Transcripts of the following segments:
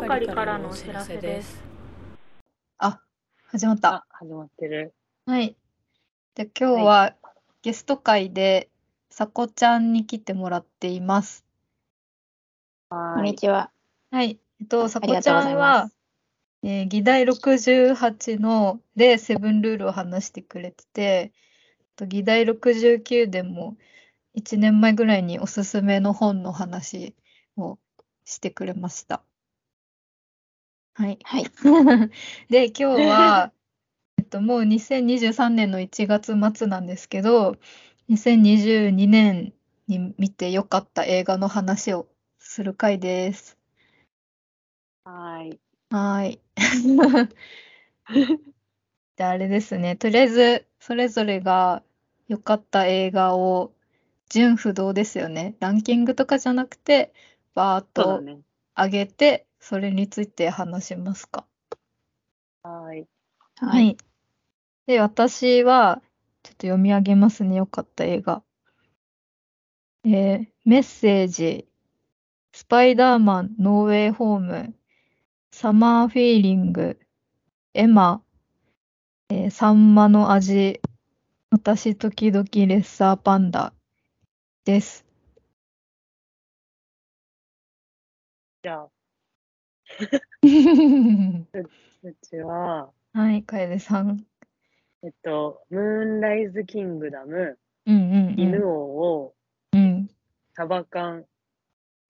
係からのお知らせです。あ、始まった。あ、始まってる。はい。で、今日はゲスト会で、さこちゃんに来てもらっています。はこんにちは。はい。えっと、さありがこちゃとうございまんはす、えー議題68のでセブンルールを話してくれてて、と議題69でも1年前ぐらいにおすすめの本の話をしてくれました。はい。はい。で、今日は、えっと、もう2023年の1月末なんですけど、2022年に見てよかった映画の話をする回です。はい。はーい。じゃああれですね。とりあえず、それぞれが良かった映画を、純不動ですよね。ランキングとかじゃなくて、バーッと。上げて、それについて話しますか？はい。ははい。い。で、私は、ちょっと読み上げますね。良かった映画。えーメッセージ、スパイダーマン、ノーウェイホーム、サマーフィーリング、エマ、えーサンマの味、私時々レッサーパンダです。じゃあ、うちは、はい、楓さん。えっと、ムーンライズ・キングダム、うんうんうん。犬王を、うん。サバ缶、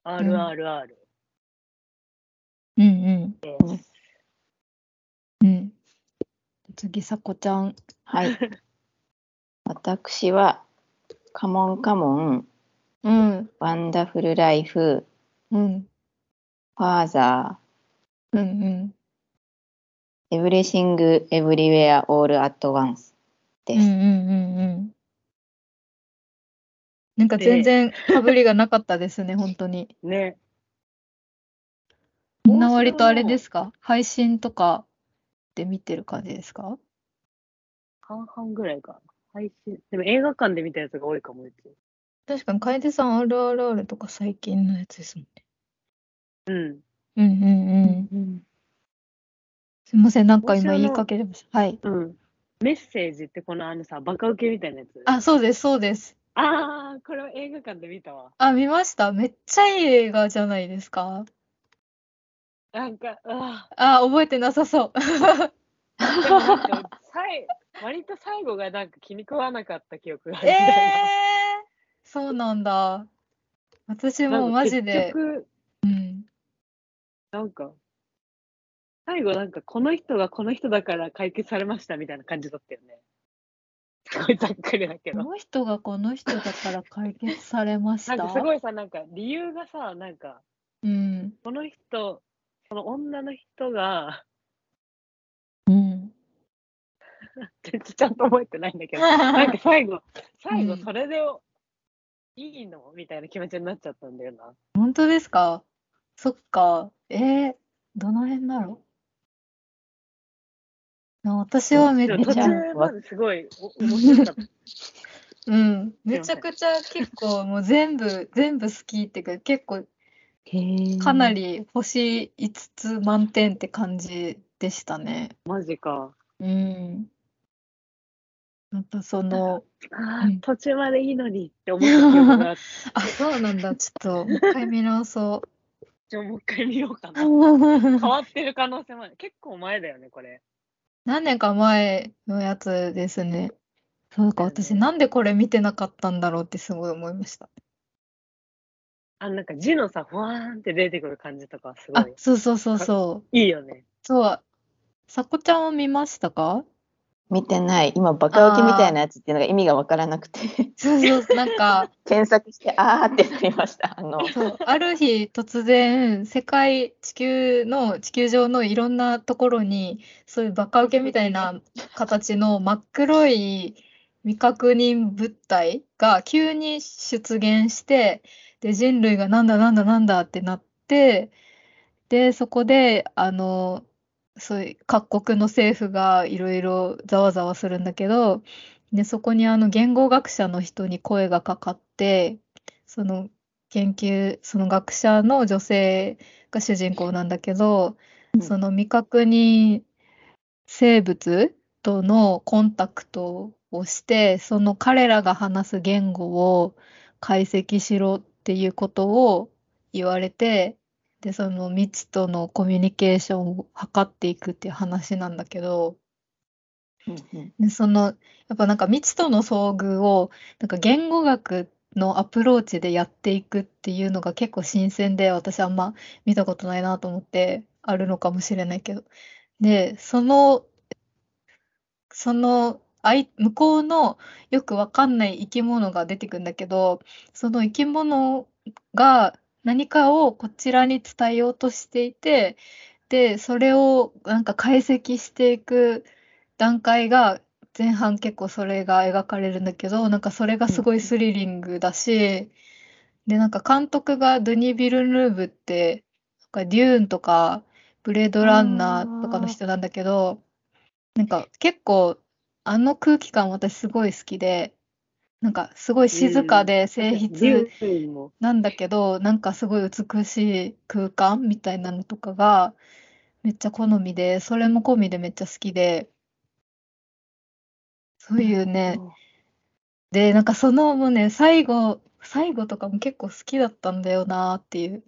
RRR うんうん。です。うん。次、さこちゃん。はい。私は、カモンカモン、うん。ワンダフルライフ、うん。ファーザうんうん。ー、エブリシング・エブリウェア・オール・アット・ワンスです。うんうんうんうん。なんか全然かぶりがなかったですね、本当に。ね。みんな割とあれですか？配信とかで見てる感じですか？半々ぐらいかな。配信。でも映画館で見たやつが多いかも、うち。確かに楓さん RRR とか最近のやつですもんね。うん。うんうんうん。すいません、なんか今言いかけてました。はい。うん。メッセージってこのあのさ、バカウケみたいなやつ。あ、そうです、そうです。あー、これは映画館で見たわ。あ、見ました？めっちゃいい映画じゃないですか。なんか、ああ、覚えてなさそう。ーでもなんか、さい割と最後がなんか気に食わなかった記憶があるえみたいな。えー、そうなんだ。私もうマジで結、局、うん。なんか、最後なんかこの人がこの人だから解決されましたみたいな感じだったよね。すごいざっくりだけど。この人がこの人だから解決されましなんた。かすごいさ、なんか理由がさ、なんか、うん。この人、その女の人が、うん。全然ちゃんと覚えてないんだけど、なんか最後、最うん後それでいいの？みたいな気持ちになっちゃったんだよな。本当ですか？そっか。えー、どの辺だろう？な私はめっちゃ、中まですごいお 面白かった。うん。めちゃくちゃ結構もう全部、全部好きっていうか、結構かなり星5つ満点って感じでしたね。マジか。うん。やっぱその、あうんー途中までいいのにって思った記憶があって、あ、そうなんだ。ちももう一回見ようかな。変う。わってる可能性もある。結構前だよね、これ。何年か前のやつですね。そうか、私なんでこれ見てなかったんだろうってすごい思いました。あなんか字のさ、ふわーんって出てくる感じとかすごい、あそうそうそうそう。いいよね。そう。さこちゃんは見ましたか？見てない。今、バカウケみたいなやつっていうのが意味がわからなくて、そうそう、なんか、検索して、あーってなりました。あの、そう、ある日突然、世界、地球の、地球上のいろんなところに、そういうバカウケみたいな形の真っ黒い未確認物体が急に出現して、で、人類がなんだなんだなんだってなって、で、そこで、あの、そういう各国の政府がいろいろざわざわするんだけど、で、そこにあの言語学者の人に声がかかって、その研究、その学者の女性が主人公なんだけど、うん。その未確認生物とのコンタクトをして、その彼らが話す言語を解析しろっていうことを言われて、で、その未知とのコミュニケーションを図っていくっていう話なんだけど、うんうんで、その、やっぱなんか未知との遭遇を、なんか言語学のアプローチでやっていくっていうのが結構新鮮で、私あんま見たことないなと思って、あるのかもしれないけど。で、その、その、あい、向こうのよくわかんない生き物が出てくるんだけど、その生き物が何かをこちらに伝えようとしていて、で、それをなんか解析していく段階が前半結構それが描かれるんだけど、なんかそれがすごいスリリングだし、で、なんか監督がドゥニ・ビルヌーブって、なんかデューンとかブレードランナーとかの人なんだけど、なんか結構あの空気感私すごい好きで、なんかすごい静かで静デ筆。なんだけど、なんかすごい美しい空間みたいなのとかがめっちゃ好みで、それも込みでめっちゃ好きで、そういうね、で、なんかそのもうね、最後、最後とかも結構好きだったんだよなっていう。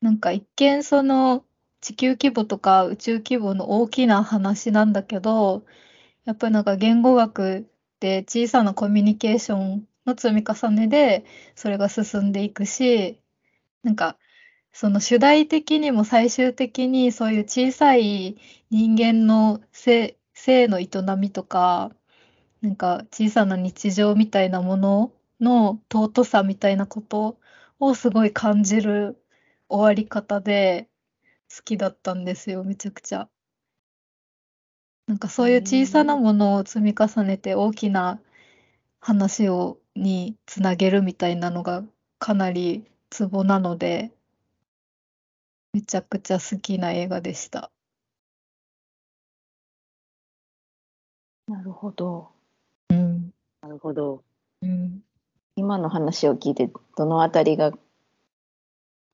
なんか一見その地球規模とか宇宙規模の大きな話なんだけど、やっぱりなんか言語学って小さなコミュニケーションの積み重ねでそれが進んでいくし、なんかその主題的にも最終的にそういう小さい人間の性、性の営みとか、なんか小さな日常みたいなものの尊さみたいなことをすごい感じる終わり方で好きだったんですよ、めちゃくちゃ。なんかそういう小さなものを積み重ねて大きな話をにつなげるみたいなのがかなりツボなので、めちゃくちゃ好きな映画でした。なるほど。うん。なるほど。うん。今の話を聞いて、どのあたりが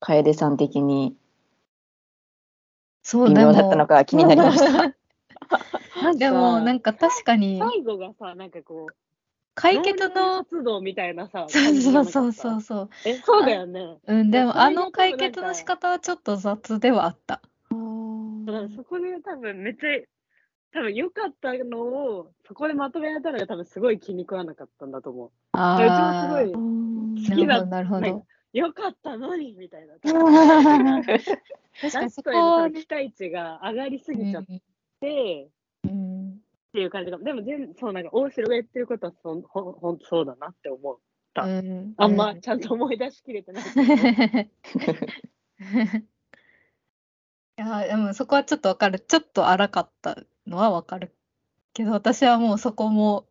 楓さん的にそう、で微妙だったのも、か気になりました。なんでもか、なんか確かに最後がさ、なんかこう、解決の、活動みたいなさ、そうそうそうそうそう。え、そうだよね。うん、でもあの解決の仕方はちょっと雑ではあった。そこで多分めっちゃ、多分良かったのを、そこでまとめられたのが多分すごい気に食わなかったんだと思う。あうちもすごいあ、好きだなるほど、なるほなんどか。良かったのにみたいな。確かラにそこね、の期待値が上がりすぎちゃっうん、て、うん、っていう感じが、でも全そうなんか大城が言ってることはそんほんほんとそうだなって思う。たうん、あんまうんちゃんと思い出しきれてない。いや、でもそこはちょっとわかる。ちょっと荒かったのはわかる。けど私はもうそこも、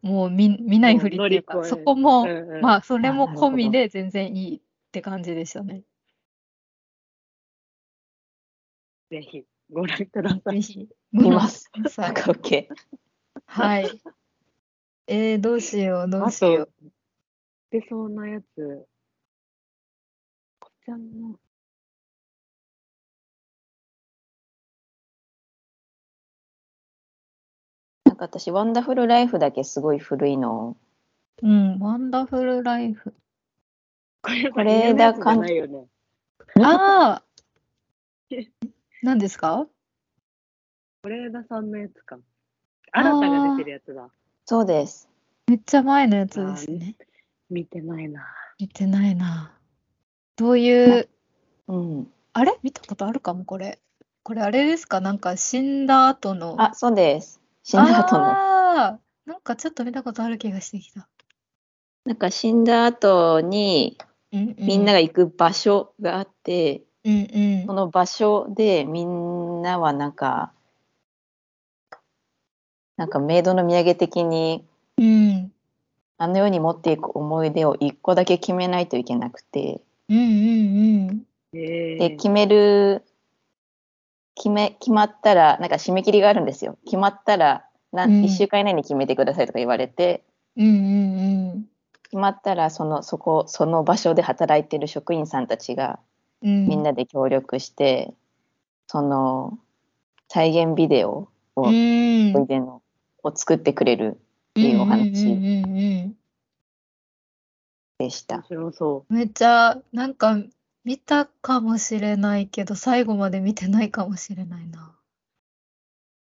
もう見、見ないふりっていうか、そこも、うんうんまあ、それも込みで全然いいって感じでしたね。ぜひご覧ください。ぜひ、見ます。ご覧ください OK。はい。えー、どうしよう、どうあしよと、出そうなやつ、こちゃんの、なんか私、ワンダフルライフだけすごい古いのをう。うん、ワンダフルライフ。これだかん。ああ 何ですか？是枝さんのやつか。新たが出てるやつだ。そうです。めっちゃ前のやつですね。見てないな。見てないな。どういう、うん。あれ？見たことあるかも、これ。これあれですか？なんか死んだ後の。あ、そうです。死んだ後の。ああなんかちょっと見たことある気がしてきた。なんか死んだ後にうんうん。みんなが行く場所があって、うんうんそ。の場所でみんなはなんか、なんかメイドの土産的にうん。あの世に持っていく思い出を一個だけ決めないといけなくて、うんうんえで、決める、決め、決まったら、なんか締め切りがあるんですよ。決まったら、なうん1週間以内に決めてくださいとか言われて、うん。うんうん決まったらそのそこその場所で働いてる職員さんたちがうん。みんなで協力して、その再現ビデオを、うん。思い出のを作ってくれるっていうお話でしためっちゃ、なんか、見たかもしれないけど、最後まで見てないかもしれないな。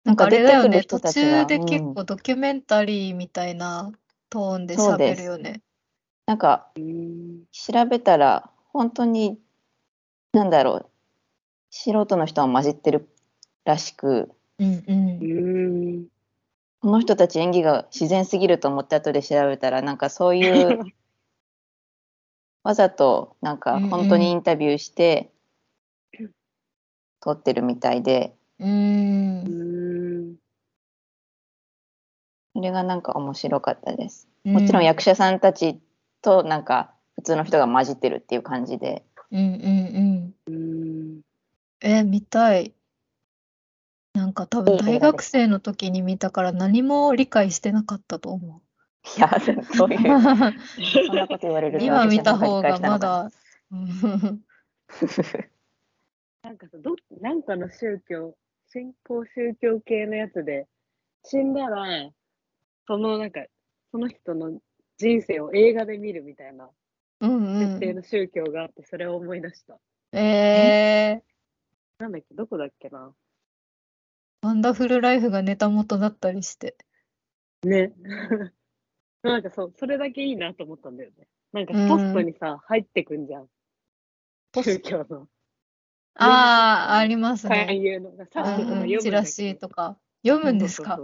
なんかあれだよね、途出てくる人たちが中で結うん構ドキュメンタリーみたいなトーンで喋るよね。なんか。調べたら本当になんだろう素人の人は混じってるらしくうんうんう。ん。この人たち演技が自然すぎると思って後で調べたらなんかそういう わざとなんか本当にインタビューして撮ってるみたいでうーんうん。それがなんか面白かったです。もちろんや役者さんたちとなんか普通の人が混じってるっていう感じでうんうんうん。うん。え、見たい。なんか多分大学生の時に見たから何も理解してなかったと思いやそういうう。そんなこと言われると今見た方がまだ。うん なんかさ、ど、なんかの宗教、新興宗教系のやつで、死んだら、そのなんか、その人の人生を映画で見るみたいなうんうん。設定の宗教があって、それを思い出した。えー、なんだっけ、どこだっけな。ワンダフルライフがネタ元だったりして。ね。なんかそう、それだけいいなと思ったんだよね。なんかポストにさ、入ってくんじゃん。宗教の。ああ、あります勧ね。誘の。冊子とかうんうん、読むんだけどチラシとか。読むんですか？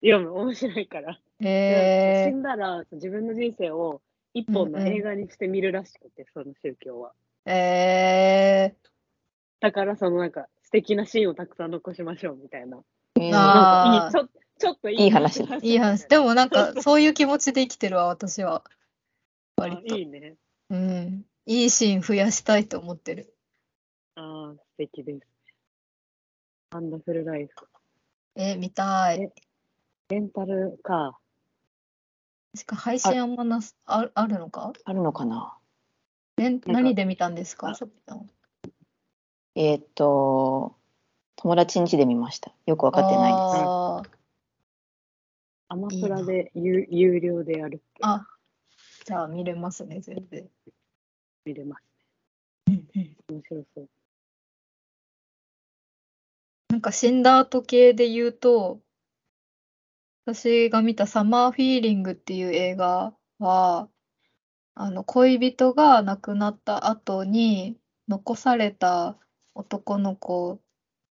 読む、面白いから。え死んだら自分の人生を一本の映画にして見るらしくて、その宗教は。ー、えだからそのなんか素敵なシーンをたくさん残しましょうみたいな。えーあーなんかいいちょちょっといい話ー、いい話。でもなんか、そういう気持ちで生きてるわ、私は。割あと。いいね。うん。いいシーン増やしたいと思ってる。ああ、素敵です。ワンダフルライフ。え、見たい。レンタルか。しか配信あんまなす、ああるのか？あるのかな？レ何で見たんですか？あさっきのえーっと友達ん家で見ましたよくわかってないですアマプラで有有料でやるってあ、じゃあ見れますね、全然。見れます。うんうん面白そう。なんか死んだ後系で言うと、私が見たサマーフィーリングっていう映画は、あの恋人が亡くなった後に残された男の子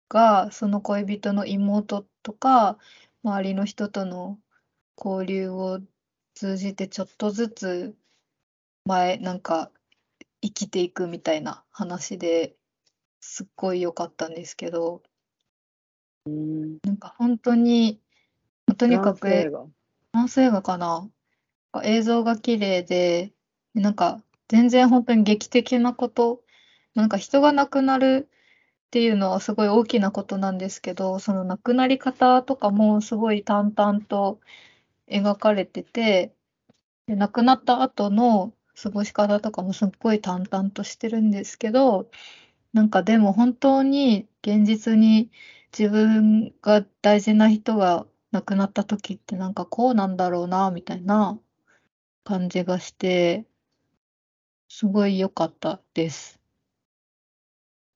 がその恋人の妹とか周りの人との交流を通じてちょっとずつ前なんか生きていくみたいな話ですっごい良かったんですけどうん。なんか本当にとにかくフランス映画かな？映像が綺麗で、でなんか全然本当に劇的なこと、なんか人が亡くなるっていうのはすごい大きなことなんですけど、その亡くなり方とかもすごい淡々と描かれてて、で亡くなった後の過ごし方とかもすっごい淡々としてるんですけど、なんかでも本当に現実に自分が大事な人が亡くなった時ってなんかこうなんだろうな、みたいな感じがして、すごい良かったです。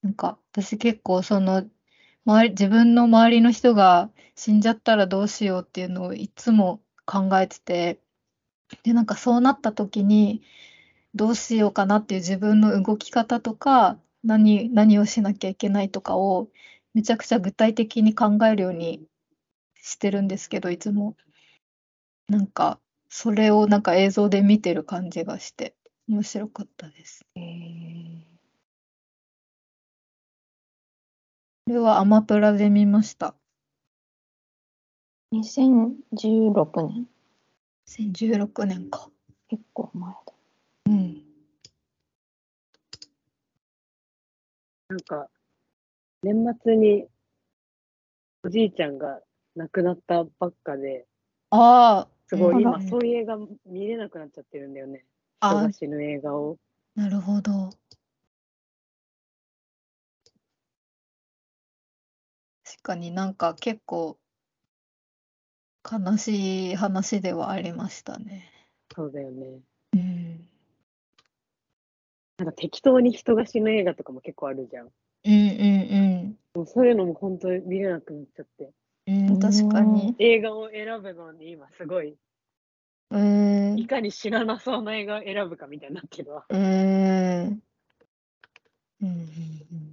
なんか私結構その周り、自分の周りの人が死んじゃったらどうしようっていうのをいつも考えてて、で、なんかそうなった時にどうしようかなっていう自分の動き方とか、何、何をしなきゃいけないとかをめちゃくちゃ具体的に考えるようにしてるんですけど、いつも。なんか、それをなんか映像で見てる感じがして、面白かったです。えーこれはアマプラで見ました。2016年2016年か。結構前だうん。なんか、年末におじいちゃんが亡くなったばっかで、ああ、すごい今うんそういう映画見れなくなっちゃってるんだよね。人あが、死ぬ映画を。なるほど。かになんか結構悲しい話ではありましたね。そうだよね。うん。なんか適当に人が死ぬ映画とかも結構あるじゃん。うんうんもうそういうのも本当に見れなくなっちゃって。うん。うん、確かに。映画を選ぶのに今すごい、うーん。いかに知らなそうな映画を選ぶかみたいになってるわ。うーん。うんうんうん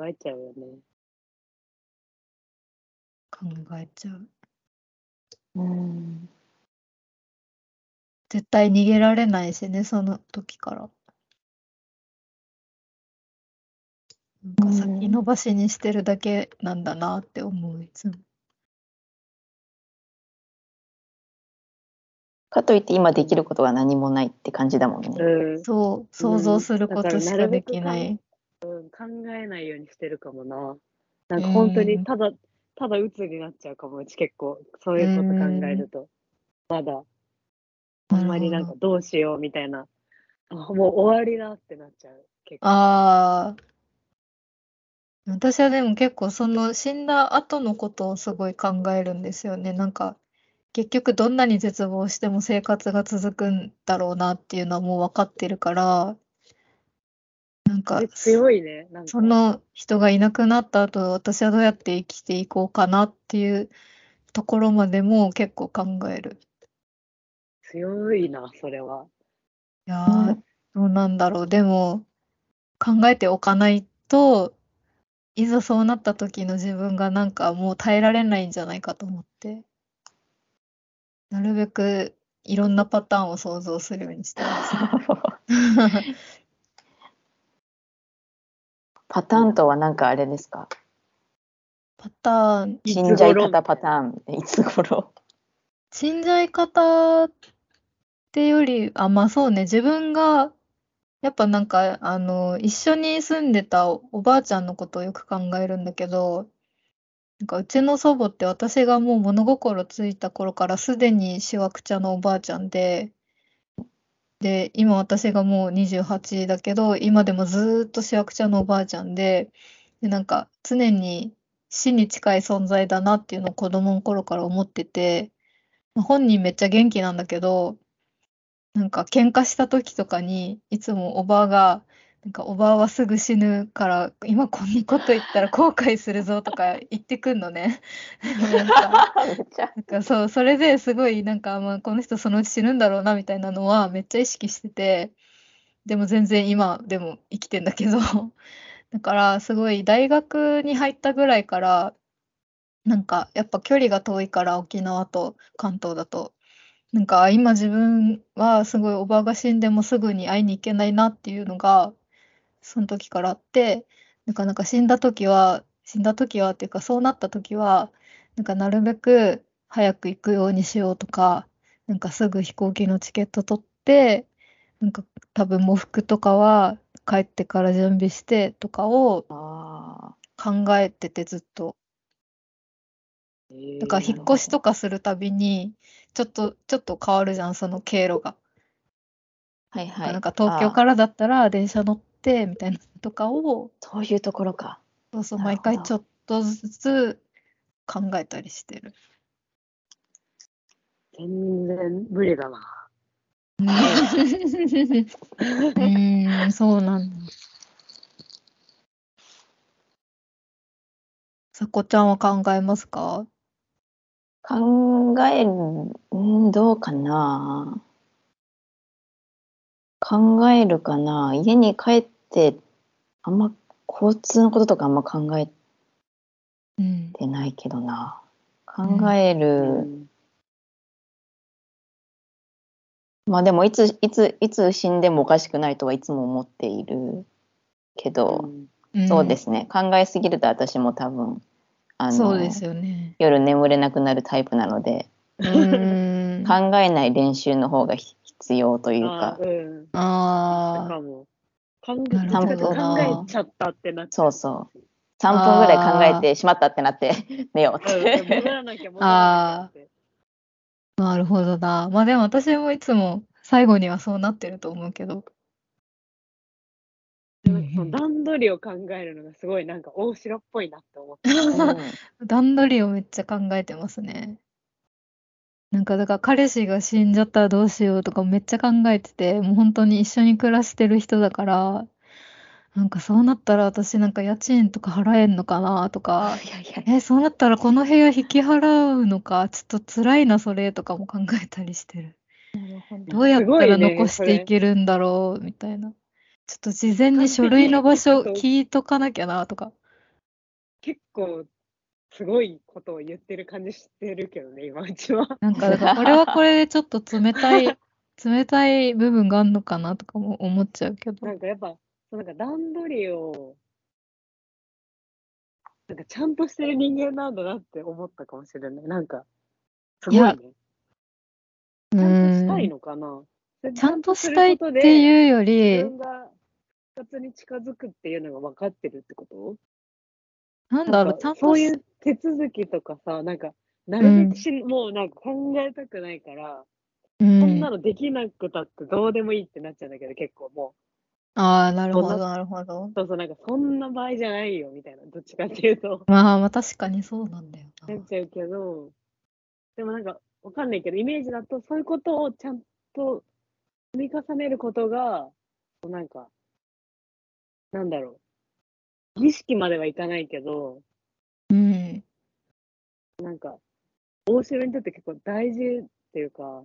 考えちゃうよね。考えちゃう。うん絶対逃げられないしね、その時から。なんか先延ばしにしてるだけなんだなって思う、いつも。かといって今できることが何もないって感じだもんね。うん。そう、想像することしかできない。うん、考えないようにしてるかもな。なんか本当にただ、ただ鬱になっちゃうかも、うち結構、そういうこと考えると。まだ、あんまりなんかどうしようみたいな、あもう終わりだってなっちゃう。結構。ああ。私はでも結構その死んだ後のことをすごい考えるんですよね。なんか結局どんなに絶望しても生活が続くんだろうなっていうのはもう分かってるから、なんかえ強いね。なんかその人がいなくなった後私はどうやって生きていこうかなっていうところまでも結構考える。強いな、それは。いやー、どうなんだろう。でも、考えておかないと、いざそうなった時の自分がなんかもう耐えられないんじゃないかと思って、なるべくいろんなパターンを想像するようにしてます。パターンとはなんかあれですか？パターン、死んじゃい頃方パターン。いつ頃？死んじゃい方ってより、あ、まあそうね、自分が、やっぱなんか、あの、一緒に住んでたおおばあちゃんのことをよく考えるんだけど、なんかうちの祖母って私がもう物心ついた頃からすでにしわくちゃのおばあちゃんで、で、今私がもう28だけど、今でもずーっとしわくちゃのおばあちゃんで、で、なんか常に死に近い存在だなっていうのを子供の頃から思ってて、まあ本人めっちゃ元気なんだけど、なんか喧嘩した時とかに、いつもおばあが、なんかおばあはすぐ死ぬから、今こんなこと言ったら後悔するぞとか言ってくんのね。なんか そう、それですごいなんか、まあ、この人そのうち死ぬんだろうなみたいなのはめっちゃ意識してて、でも全然今でも生きてんだけど、だからすごい大学に入ったぐらいから、なんかやっぱ距離が遠いから沖縄と関東だと、なんかあ今自分はすごいおばあが死んでもすぐに会いに行けないなっていうのが、その時からあって、なんかなんか死んだ時は、死んだ時はっていうかそうなった時は、なんかなるべく早く行くようにしようとか、なんかすぐ飛行機のチケット取って、なんか多分喪服とかは帰ってから準備してとかをあ考えててずっと。だから引っ越しとかするたびに、ちょっと、ちょっと変わるじゃん、その経路が。ーはいはい。なんか東京からだったら電車乗ってみたいなのとかを、そういうところか。そうそう、毎回ちょっとずつ考えたりしてる。全然無理だな。うー ん、そうなんだ。さこちゃんは考えますか？考える、んどうかな。考えるかな？家に帰って、あんま交通のこととかあんま考えうん。てないけどな。考えうる。んまあでもいつ、いつ、いつ死んでもおかしくないとはいつも思っているけど、そうですね。考えすぎると私も多分、あの、ね。夜眠れなくなるタイプなので。考えない練習の方がひ必要というか、あーうん。あかも。考え考えちゃったってなっちゃそうそう。3分ぐらい考えてしまったってなって寝ようっうんて。戻らなきゃ戻らなきゃって。なるほどな。まあでも私もいつも最後にはそうなってると思うけど。段取りを考えるのがすごいなんか大城っぽいなって思って。うん 段取りをめっちゃ考えてますね。なんかだから彼氏が死んじゃったらどうしようとかめっちゃ考えてて、もう本当に一緒に暮らしてる人だから、なんかそうなったら私なんか家賃とか払えんのかなとか、いやいやえ、そうなったらこの部屋引き払うのか、ちょっと辛いなそれとかも考えたりしてる。どうやったら残していけるんだろうみたいな。ちょっと事前に書類の場所 聞いとかなきゃなとか。結構すごいことを言ってる感じしてるけどね、今うちは。なんか、これはこれでちょっと冷たい、冷たい部分があるのかなとかも思っちゃうけど。なんかやっぱ、なんか段取りを、なんかちゃんとしてる人間なんだなって思ったかもしれない。なんか、すごいね。いちゃんとしたいん。のかな。ちゃんとしたいっていうよ自り、分が復活に近づくっていうのが分かってるってこと？なんだろう、ちゃんとしそういう手続きとかさ、なんか、なるべくし、もうなんか考えたくないから、うこんんな。のできなくたってどうでもいいってなっちゃうんだけど、結構もああ、なるほど、そんななるほどう、。そうそう、なんかそんな場合じゃないよ、みたいな、どっちかっていうと、まあ、まあ確かにそうなんだよな。なっちゃうけど、でもなんか、わかんないけど、イメージだと、そういうことをちゃんと積み重ねることが、なんか、なんだろう、儀式まではいかないけど、うん。なんか、大城にとって結構大事っていうか、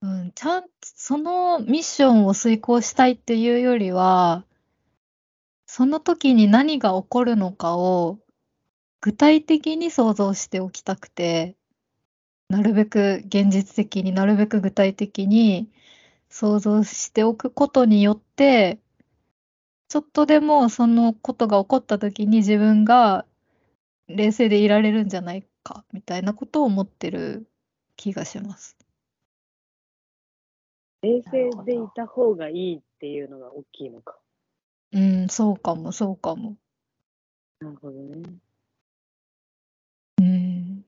うん、ちゃん、そのミッションを遂行したいっていうよりは、その時に何が起こるのかを具体的に想像しておきたくて、なるべく現実的になるべく具体的に想像しておくことによって、ちょっとでもそのことが起こった時に自分が冷静でいられるんじゃないか、みたいなことを思ってる気がします。冷静でいた方がいいっていうのが大きいのか。うん、そうかも、そうかも。なるほどね。うん。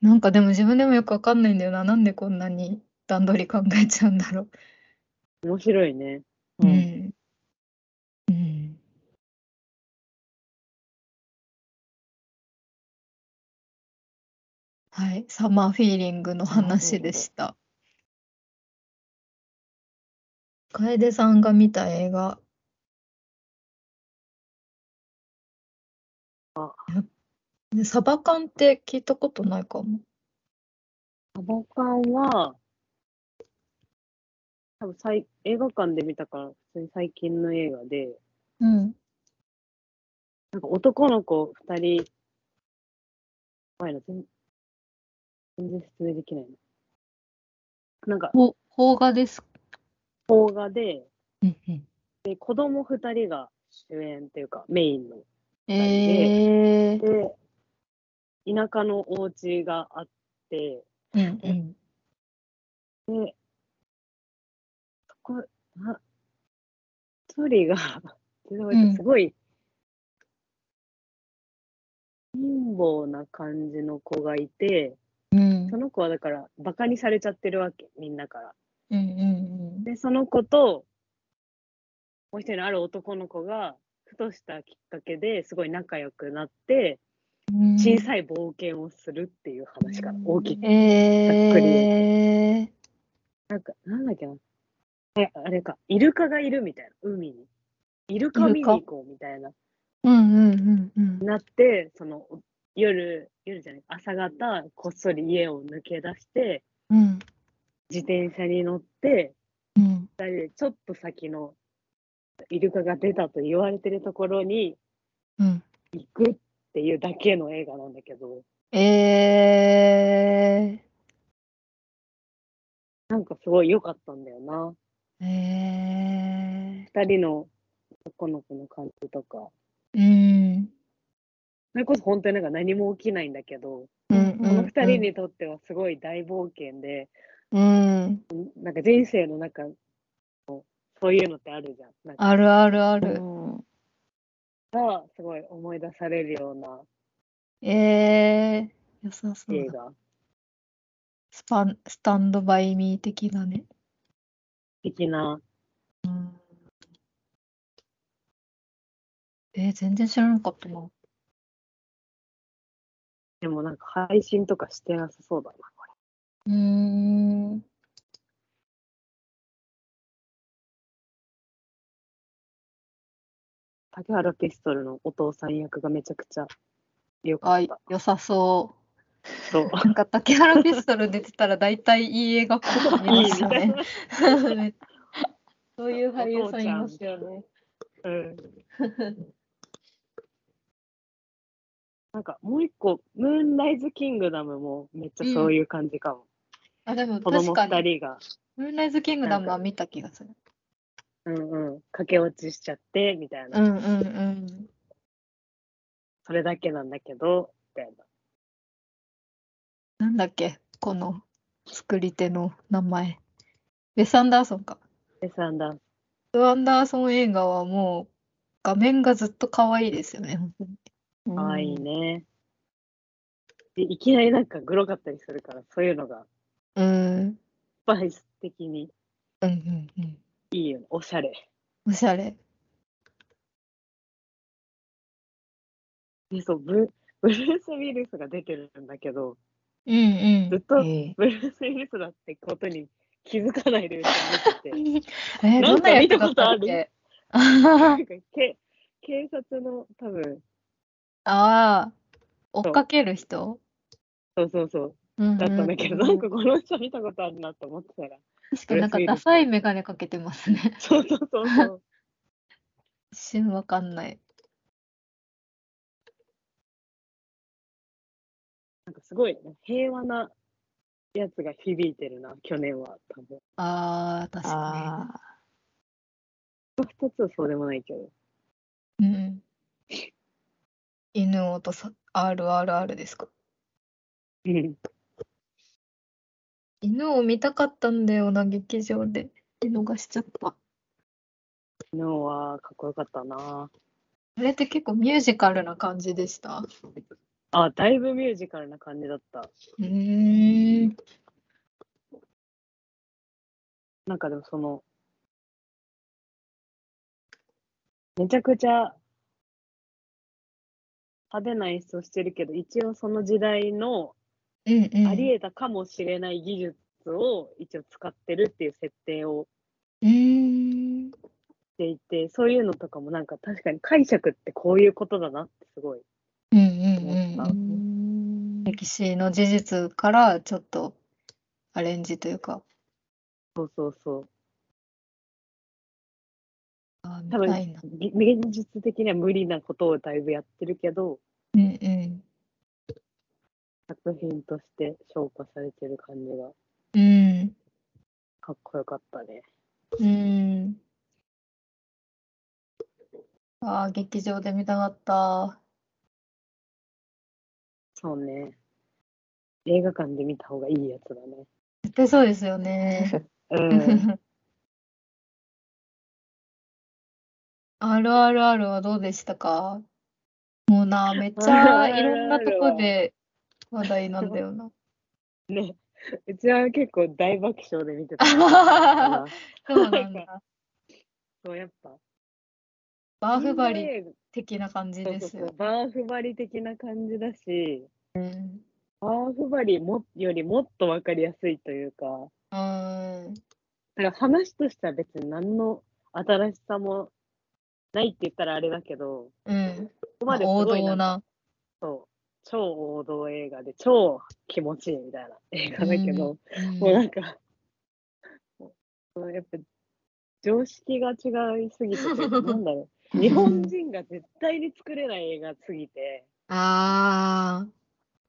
なんかでも自分でもよくわかんないんだよな。なんでこんなに段取り考えちゃうんだろう。面白いね。ううんん。うん。はい、サマーフィーリングの話でした。楓さんが見た映画。あでサバ缶って聞いたことないかも。サバ缶は、多分さい映画館で見たから、普通に最近の映画で、うん。なんか男の子二人、前の全全然説明できないな。なんか、ほ邦画です。邦画で、うんうん。で、子供二人が主演っていうか、メインの。えー。で、田舎のお家があって、うんうん。で、そこ、な、一人が、すごい、貧乏な感じの子がいて、うんその子はだから、バカにされちゃってるわけ、みんなから。うんうんで、その子と、もう一人のある男の子が、ふとしたきっかけですごい仲良くなって、うん。小さい冒険をするっていう話から、大きく。えー。なんか、なんだっけな。え、あれか、イルカがいるみたいな、海に。イルカ見に行こうみたいな。うんうんうんうん。なって、その、夜、夜じゃない、朝方、こっそり家を抜け出して、うん自転車に乗って、うん。二人でちょっと先のイルカが出たと言われてるところにうん。行くっていうだけの映画なんだけど、えなんかすごい良かったんだよな。ー。え二人の男の子の感じとか。それこそ本当になんか何も起きないんだけど、うんこの二人にとってはすごい大冒険で、うん。なんか人生の中のそういうのってあるじゃん。なんかあるあるあうる。んがすごい思い出されるようなえー、良さそうだ。映画スパン、スタンドバイミー的なね。的な。うん。えー、全然知らなかったな。でもなんか配信とかしてなさそうだな、こうーん。れ。竹原ピストルのお父さん役がめちゃくちゃ良かあった。、良さそう。そう。なんか竹原ピストル出てたら大体いい映画っぽく見えますよね。そういう俳優さんいますよね。うん。なんかもう一個、ムーンライズ・キングダムもめっちゃそういう感じかも。あ、でも子供確かに、二人が、ムーンライズ・キングダムは見た気がする。うんうん、駆け落ちしちゃって、みたいな。うんうんうん。それだけなんだけど、みたいな。なんだっけ、この作り手の名前。ウェス・アンダーソンか。で、サンダース。ウェス・アンダーソン映画はもう画面がずっと可愛いですよね、本当に。かわいいね。でいきなりなんかグロかったりするから、そういうのが、うん。スパイス的にうんうんうん。いいよね。おしゃれ。おしゃれ。で、そう、ブブルース・ウィルスが出てるんだけど、うんうんずっとえブルース・ウィルスだってことに気づかないで見てて。えー、なんか見け なんかけ警察の多分、ああ、追っかける人？そうそうそう、うんうんだったんだけど、うんなんかこの人見たことあるなと思ってたら、確かになんかダサいメガネかけてますね。そうそうそうそう。一瞬わかんない。なんかすごい、ね、平和なやつが響いてるな、去年は多分。ああ、確かあ二つはそうでもないけど。に。うん。犬音さ RRR ですか？うん。犬を見たかったんだよな、劇場で。見逃しちゃった。昨日はかっこよかったな。あれって結構ミュージカルな感じでした？あ、だいぶミュージカルな感じだった。うーん。なんかでもその、めちゃくちゃ派手な演出をしてるけど、一応その時代のうんうん。あり得たかもしれない技術を一応使ってるっていう設定をうーん。していて、そういうのとかもなんか確かに解釈ってこういうことだなってすごい。うんうんうん思ったうん。ー歴史の事実からちょっとアレンジというか、そうそうそう。多分現実的には無理なことをだいぶやってるけど、うんうん。作品として消化されてる感じがうん。かっこよかったね。うん。ああ、劇場で見たかった。そうね。映画館で見た方がいいやつだね。絶対そうですよね。うん。RRR はどうでしたか？もうな、めっちゃいろんなとこで話題なんだよな。ね。うちは結構大爆笑で見てた。そうなんだ。そう、やっぱ。バーフバリ的な感じですよ。そうそうバーフバリ的な感じだし、うん。バーフバリもよりもっとわかりやすいというか、うん。だから話としては別に何の新しさもないって言ったらあれだけど、うん。ここまで。そう、超王道映画で超気持ちいいみたいな映画だけど、うんもうなんか、もうやっぱ常識が違いすぎてて、なんだろう、日本人が絶対に作れない映画すぎて、あ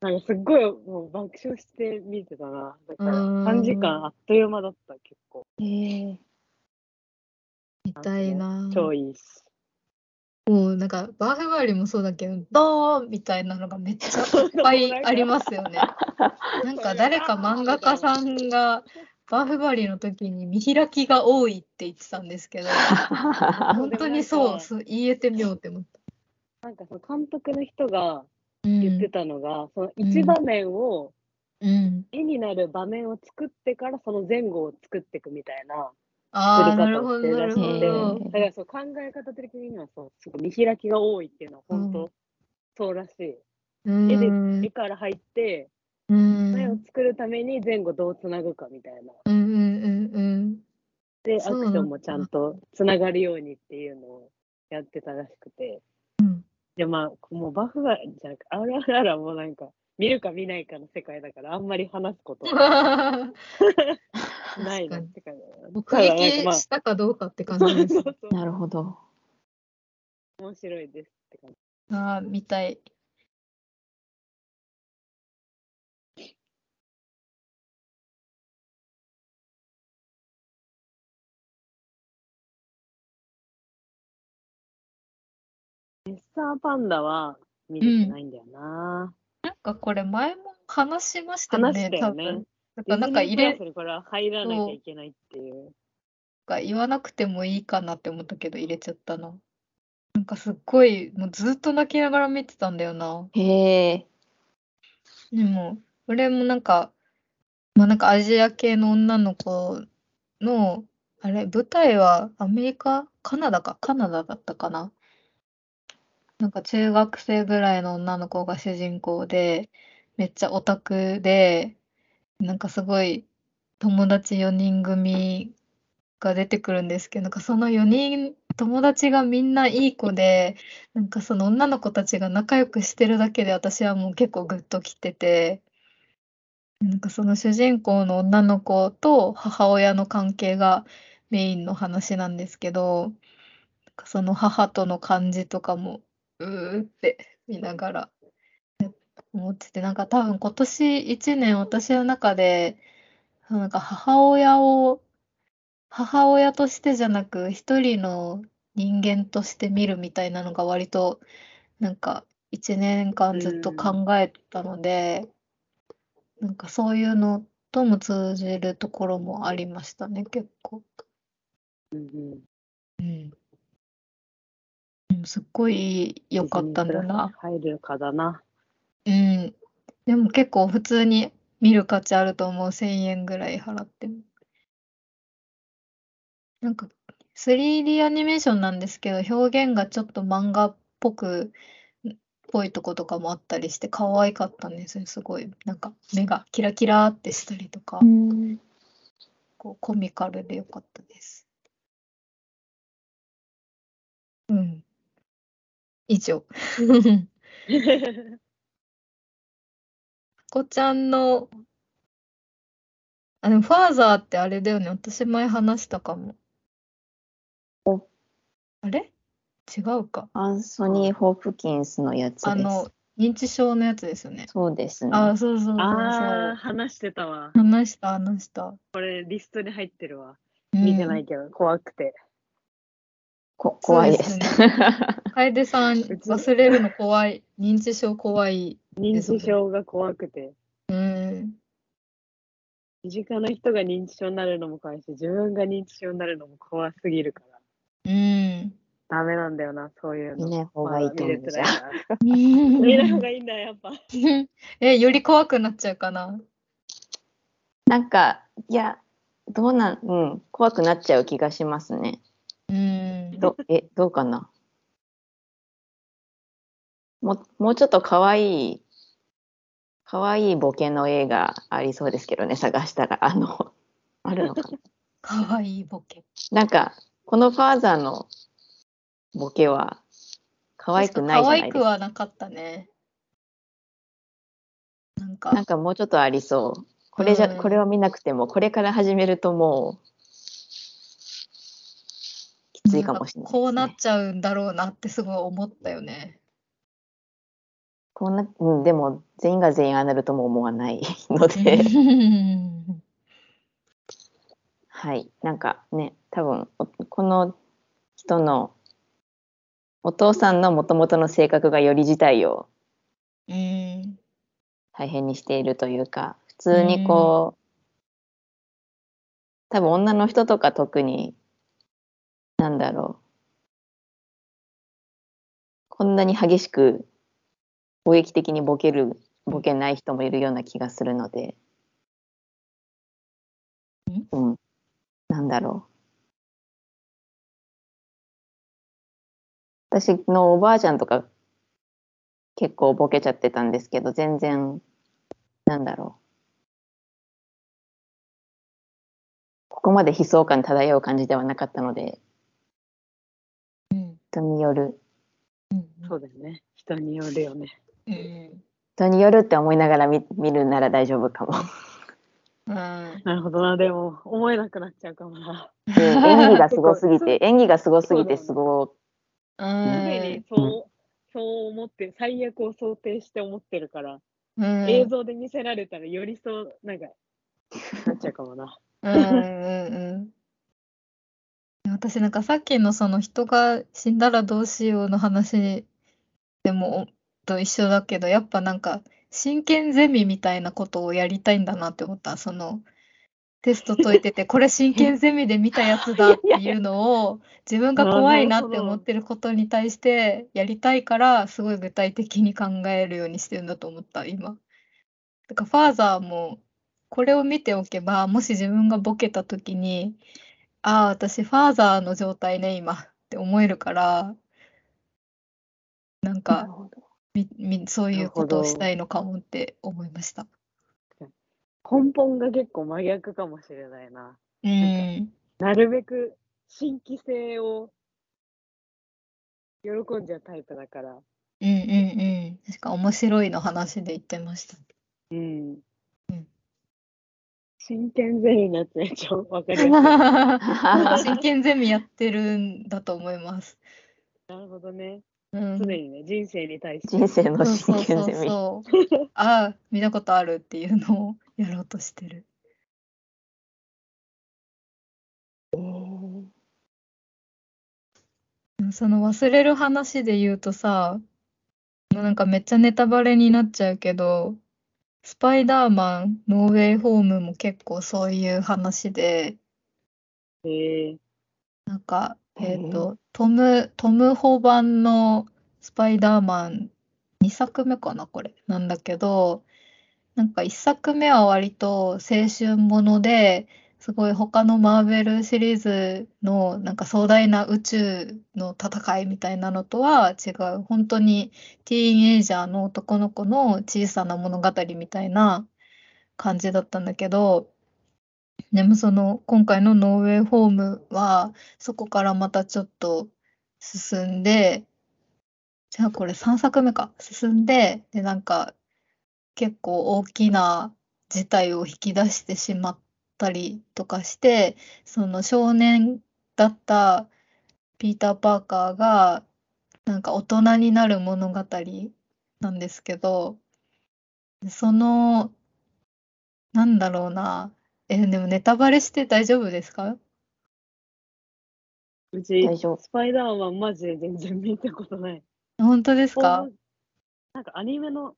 なんかすっごいもう爆笑して見てたな。だからうん3時間あっという間だった、結構。えーー、見たいな。超いいし。もうなんか、バーフバリもそうだけど、ドーンみたいなのがめっちゃいっぱいありますよね。なんか誰か漫画家さんが、バーフバリの時に見開きが多いって言ってたんですけど、本当にそう、そう言えてみようって思った。なんかその監督の人がうん言ってたのが、その一場面を、うん。絵になる場面を作ってからその前後を作っていくみたいな作り方らしくて、ど。だからそう考え方的にはそう、すごい見開きが多いっていうのは本当、うそうらしい。うん。絵で絵から入って、うん。絵を作るために前後どうつなぐかみたいな。うんうんうんうん。で、アクションもちゃんとつながるようにっていうのをやってたらしくて。うんで、まあ、もうバフが、じゃあ、あらららもうなんか、見るか見ないかの世界だから、あんまり話すことは ないなって感じだかまあ撃したかどうかって感じです。なるほど。面白いですって感じ。ああ、見たい。レッサーパンダは見れてないんだよな。なんかこれ前も話しましたよ話ね、したよね多分。だからなんか入れディズニープラスにこれは入らなきゃいけないっていう。か言わなくてもいいかなって思ったけど入れちゃったな。なんかすっごい、もうずっと泣きながら見てたんだよな。へえ。でも、俺もなんか、まあなんかアジア系の女の子の、あれ、舞台はアメリカ？カナダか、カナダだったかな？なんか中学生ぐらいの女の子が主人公で、めっちゃオタクで、なんかすごい友達4人組が出てくるんですけど、なんかその4人、友達がみんないい子で、なんかその女の子たちが仲良くしてるだけで私はもう結構グッときてて、なんかその主人公の女の子と母親の関係がメインの話なんですけど、その母との感じとかも、うーって見ながら思ってて、なんか多分今年1年私の中で、なんか母親を、母親としてじゃなく一人の人間として見るみたいなのが割となんか1年間ずっと考えたので、なんかそういうのとも通じるところもありましたね、結構。うんうん。うすっごい良かったんだな。入るかだな。うん。でも結構普通に見る価値あると思う。1000円ぐらい払っても。なんか 3D アニメーションなんですけど、表現がちょっと漫画っぽく、ぽいとことかもあったりして可愛かったんですよ。すごい。なんか目がキラキラってしたりとか、こうコミカルで良かったです。うん。以上。こちゃんの、あ、でもファーザーってあれだよね。私前話したかも。おあれ？違うか。アンソニー・ホープキンスのやつです。あの、認知症のやつですよね。そうですね。あ、そうそうそうああ、そう。話してたわ。話した、話した。これリストに入ってるわ。うん見てないけど、怖くて。こ怖いです。です楓さん、忘れるの怖い。認知症怖い。認知症が怖くて。うん。身近な人が認知症になるのも怖いし、自分が認知症になるのも怖すぎるから。うん。ダメなんだよな、そういうの。見ない方がいいと思う見ない方がいいんだ、やっぱ。え、より怖くなっちゃうかな？なんか、いや、どうなん、うん、怖くなっちゃう気がしますね。うん。ど、え、どうかな？も、もうちょっと可愛い、可愛いボケの映画ありそうですけどね、探したら、あの、あるのかな？かわいいボケ。なんか、このファーザーのボケは可愛くないじゃないですか。可愛くはなかったね。なんか、なんかもうちょっとありそう。これじゃ、うんこれを見なくても、これから始めるともう、きついかもしれないね、こうなっちゃうんだろうなってすごい思ったよね。こうな、うん、でも全員が全員ああなるとも思わないので、はい、なんかね、多分おこの人のお父さんのもともとの性格がより事態をうん。大変にしているというか、普通にこう、多分女の人とか特に、なんだろう、こんなに激しく攻撃的にボケるボケない人もいるような気がするので、うん、なんだろう。私のおばあちゃんとか結構ボケちゃってたんですけど、全然、なんだろう。ここまで悲壮感漂う感じではなかったので、うん人による。うんそうだよね。人によるよね。うん人によるって思いながら見見るなら大丈夫かも。うんなるほどな。でも、思えなくなっちゃうかもな。で演技がすごすぎて、演技がすごすぎてすごうすでにんそう、そう思って、最悪を想定して思ってるから、うん映像で見せられたらよりそう、なんか、なっちゃうかもな。うんうんうん。私なんかさっきのその人が死んだらどうしようの話でもと一緒だけど、やっぱなんか真剣ゼミみたいなことをやりたいんだなって思った。そのテスト解いてて、これ真剣ゼミで見たやつだ っていうのを自分が怖いなって思ってることに対してやりたいから、すごい具体的に考えるようにしてるんだと思った、今。だからファーザーもこれを見ておけば、もし自分がボケたときに、ああ、私ファーザーの状態ね、今って思えるから、なんなるか、ほど。み、み、そういうことをしたいのかもって思いました。根本が結構真逆かもしれないな。うん。なるべく新規性を喜んじゃうタイプだから。うんうんうん。確か面白いの話で言ってました。うん。うん真剣ゼミのやつめっちゃわかりやすい。真剣ゼミやってるんだと思います。なるほどね。うん。常にね、人生に対して。人生のそうそうそう真剣ゼミ。そう。ああ、見たことあるっていうのをやろうとしてる。その忘れる話で言うとさ、もうなんかめっちゃネタバレになっちゃうけど、スパイダーマン、ノーウェイホームも結構そういう話で、へえなんか、えっと、トム、トム・ホバンのスパイダーマン2作目かな、これ。なんだけど、なんか1作目は割と青春もので、すごい他のマーベルシリーズのなんか壮大な宇宙の戦いみたいなのとは違う、本当にティーンエイジャーの男の子の小さな物語みたいな感じだったんだけど、でもその今回のノーウェイホームはそこからまたちょっと進んで、じゃあこれ3作目か。進んで、でなんか結構大きな事態を引き出してしまったりとかして、その少年だったピーター・パーカーがなんか大人になる物語なんですけど、その、なんだろうな。え、でもネタバレして大丈夫ですか？うち大丈夫、スパイダーマンマジで全然見たことない。本当ですか？なんかアニメのス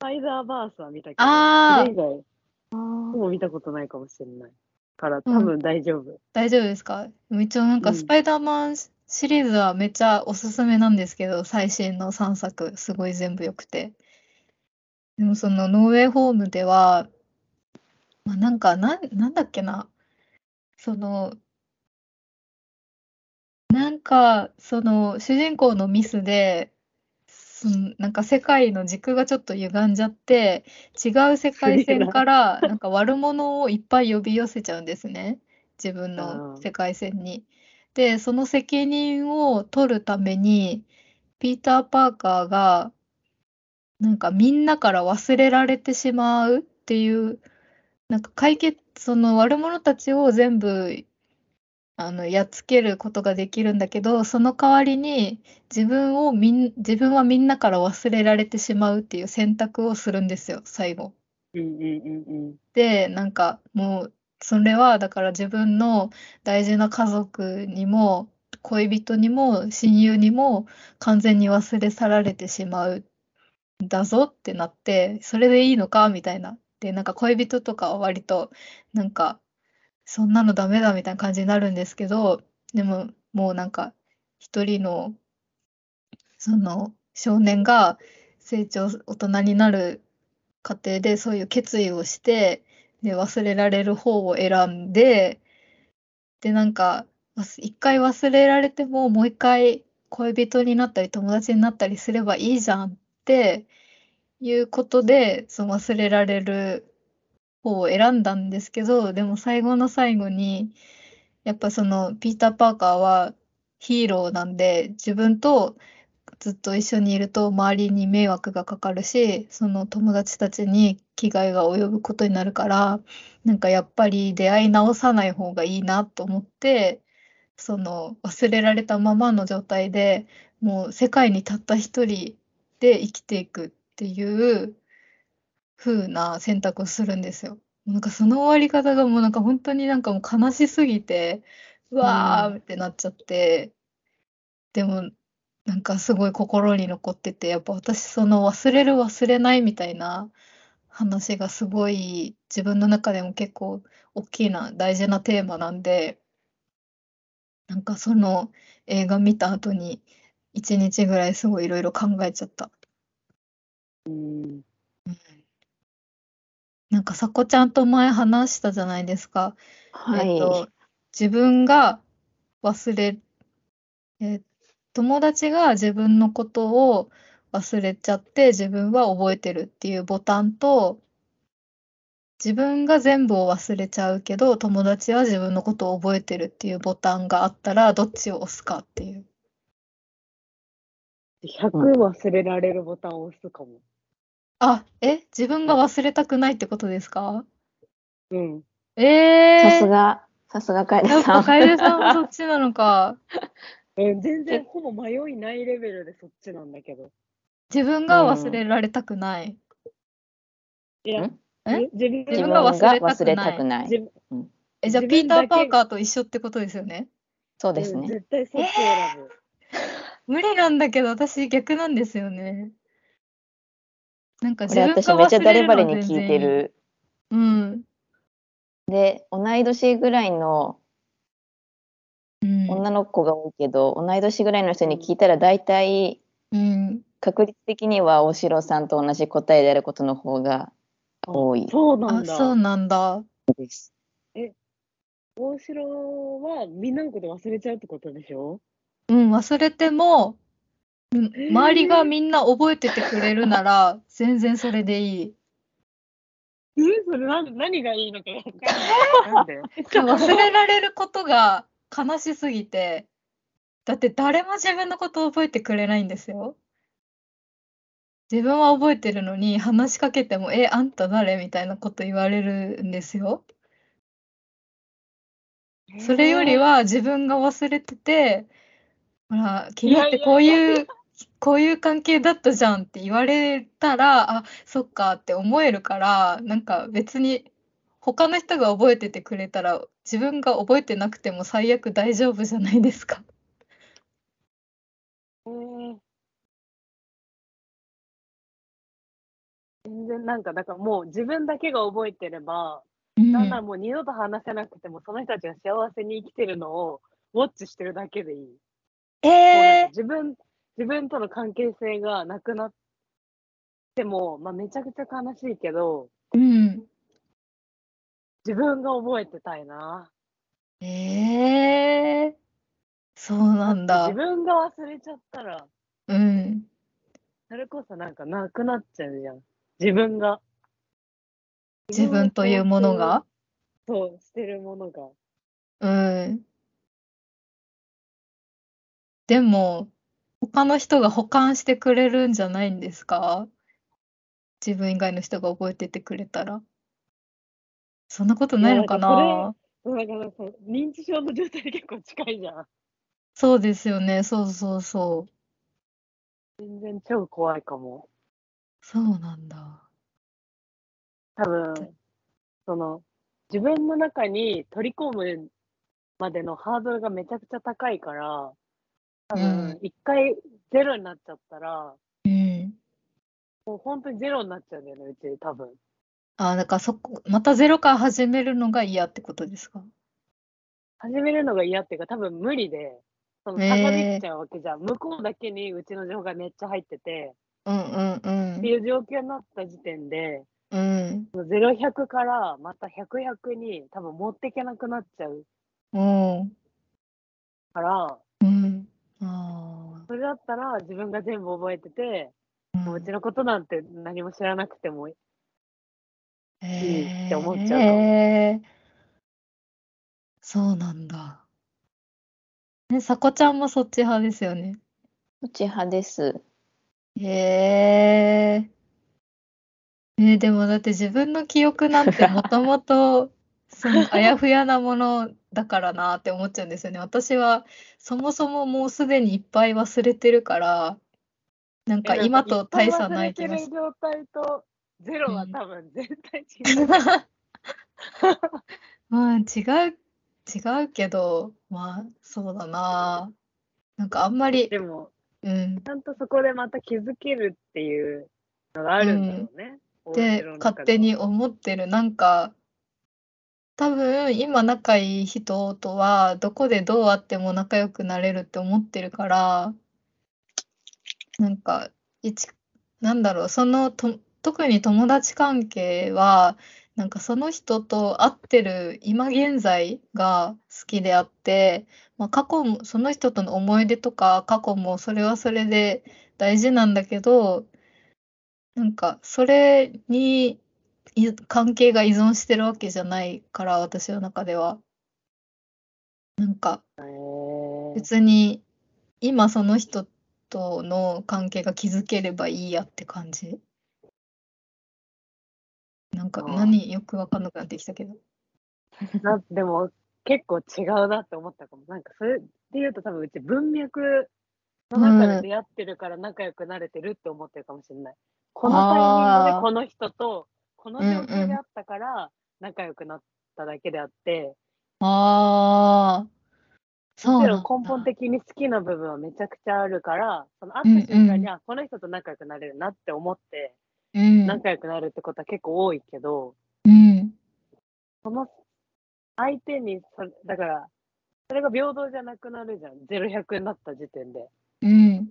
パイダーバースは見たけ？ど、あー。それ以外、ほぼ見たことないかもしれない。から、多分大丈夫。大丈夫ですか？一応なんかうんスパイダーマンシリーズはめっちゃおすすめなんですけど、最新の3作、すごい全部良くて。でもそのノーウェイホームでは、まあ、なんかなん、なんだっけな？その、なんか、その主人公のミスで、そのなんか世界の軸がちょっと歪んじゃって、違う世界線からなんか悪者をいっぱい呼び寄せちゃうんですね。自分の世界線に。で、その責任を取るために、ピーター・パーカーが、なんかみんなから忘れられてしまうっていう、なんか解決、その悪者たちを全部、あの、やっつけることができるんだけど、その代わりに自分をみん、自分はみんなから忘れられてしまうっていう選択をするんですよ、最後。うんうんうんうん。で、なんかもう、それはだから自分の大事な家族にも、恋人にも、親友にも完全に忘れ去られてしまうんだぞってなって、それでいいのかみたいな。で、なんか恋人とかは割と、なんか、そんなのダメだみたいな感じになるんですけど、でももうなんか、一人の、その少年が成長、大人になる過程でそういう決意をして、で、忘れられる方を選んで、で、なんか、一回忘れられてももう一回恋人になったり友達になったりすればいいじゃんっていうことで、その忘れられる方を選んだんですけど、でも最後の最後に、やっぱそのピーター・パーカーはヒーローなんで、自分とずっと一緒にいると周りに迷惑がかかるし、その友達たちに危害が及ぶことになるから、なんかやっぱり出会い直さない方がいいなと思って、その忘れられたままの状態でもう世界にたった一人で生きていくっていう風な選択をするんですよ。なんかその終わり方がもうなんか本当になんかもう悲しすぎて、うわーってなっちゃって、でもなんかすごい心に残ってて、やっぱ私その忘れる忘れないみたいな話がすごい自分の中でも結構大きな大事なテーマなんで、なんかその映画見た後に一日ぐらいすごいいろいろ考えちゃった。うん。なんかさこちゃんと前話したじゃないですか。はい。えっと、自分が忘れ、えー友達が自分のことを忘れちゃって自分は覚えてるっていうボタンと、自分が全部を忘れちゃうけど、友達は自分のことを覚えてるっていうボタンがあったら、どっちを押すかっていう。100忘れられるボタンを押すかも。あ、え自分が忘れたくないってことですか？うん。えー、さすが、さすがカエやっさん。楓さんもそっちなのか。うん、全然ほぼ迷いないレベルでそっちなんだけど。自分が忘れられたくない。いやん、え？自分自分自分がが忘れたくない忘れたくない。自分え、じゃあ、自ピーター・パーカーと一緒ってことですよね？うんそうですね。絶対そっち選ぶ。無理なんだけど、私逆なんですよね。なんかこれ自分が私めっちゃ誰々に聞い。てる。うん。で、同い年ぐらいのうん。女の子が多いけど、同い年ぐらいの人に聞いたら大体うん。確率的には大城さんと同じ答えであることの方が多いあ、そうなんだ。そうなんだ。です。大城はみんなのこと忘れちゃうってことでしょ？うん、忘れても、周りがみんな覚えててくれるなら、全然それでいい。えそれなん何がいいのかわかんなん忘れられることが悲しすぎて、だって誰も自分のことを覚えてくれないんですよ。自分は覚えてるのに話しかけても、え、あんた誰？みたいなこと言われるんですよ。それよりは自分が忘れてて、ほら、君ってこういう、こういう関係だったじゃんって言われたら、あ、そっかって思えるから、なんか別に他の人が覚えててくれたら、自分が覚えてなくても最悪大丈夫じゃないですか。えー全然なんか、だからもう自分だけが覚えてれば、うんなんならもう二度と話せなくても、その人たちが幸せに生きてるのをウォッチしてるだけでいい。えか自分、自分との関係性がなくなっても、まあめちゃくちゃ悲しいけど、ー、うん。自分が覚えてたいな。えー、そうなんだ自。分が忘れちゃったら、うん。それこそなんかなくなっちゃうじゃん。自分が。自分というものが？そう、してるものが。うん。でも、他の人が保管してくれるんじゃないんですか？自分以外の人が覚えててくれたら。そんなことないのかな？からそう認知症の状態に結構近いじゃん。そうですよね。そうそうそう。全然超怖いかも。そうなんだ。多分、その、自分の中に取り込むまでのハードルがめちゃくちゃ高いから、多うん分、一回ゼロになっちゃったら、うん。もう本当にゼロになっちゃうんだよね、うち、多分。あ、だからそこ、またゼロから始めるのが嫌ってことですか？始めるのが嫌っていうか、多分無理で、その差ができちゃうわけじゃん。向こうだけにうちの情報がめっちゃ入ってて、うんうんうん。っていう状況になった時点で、うん。0100からまた100、100に多分持っていけなくなっちゃううん。から、れだったら自分が全部覚えてて、あ。もううちのことなんて何も知らなくてもいいへって思っちゃうかもえ。そうなんだ。ね、さこちゃんもそっち派ですよね。そっち派です。へえ。ね、でもだって自分の記憶なんてもともとそのあやふやなものだからなって思っちゃうんですよね。私はそもそももうすでにいっぱい忘れてるから、なんか今と大差ない気がする状態とゼロは多分絶対違るう。。まあ違う、違うけど、まあそうだな。なんかあんまり、でも、うん。ちゃんとそこでまた気づけるっていうのがあるんだろうね。おって家の中で勝手に思ってる。なんか、多分今仲いい人とはどこでどうあっても仲良くなれるって思ってるから、なんか、一、なんだろう、そのと、特に友達関係は、なんかその人と会ってる今現在が好きであって、まあ、過去も、その人との思い出とか過去もそれはそれで大事なんだけど、なんか、それに関係が依存してるわけじゃないから、私の中では。なんか、別に、今その人との関係が築ければいいやって感じ。なんか、何よくわかんなくなってきたけど。な でも結構違うなって思ったかも。なんかそれで言うと多分うち文脈の中で出会ってるから仲良くなれてるって思ってるかもしれない。このタイミングでこの人とこの状況であったから仲良くなっただけであって、ああ、そもちう根本的に好きな部分はめちゃくちゃあるから、その会った瞬間に、うんうん。あ、この人と仲良くなれるなって思ってうん、仲良くなるってことは結構多いけど、うん、その相手にそれ、だから、それが平等じゃなくなるじゃん。0、100になった時点で。うん、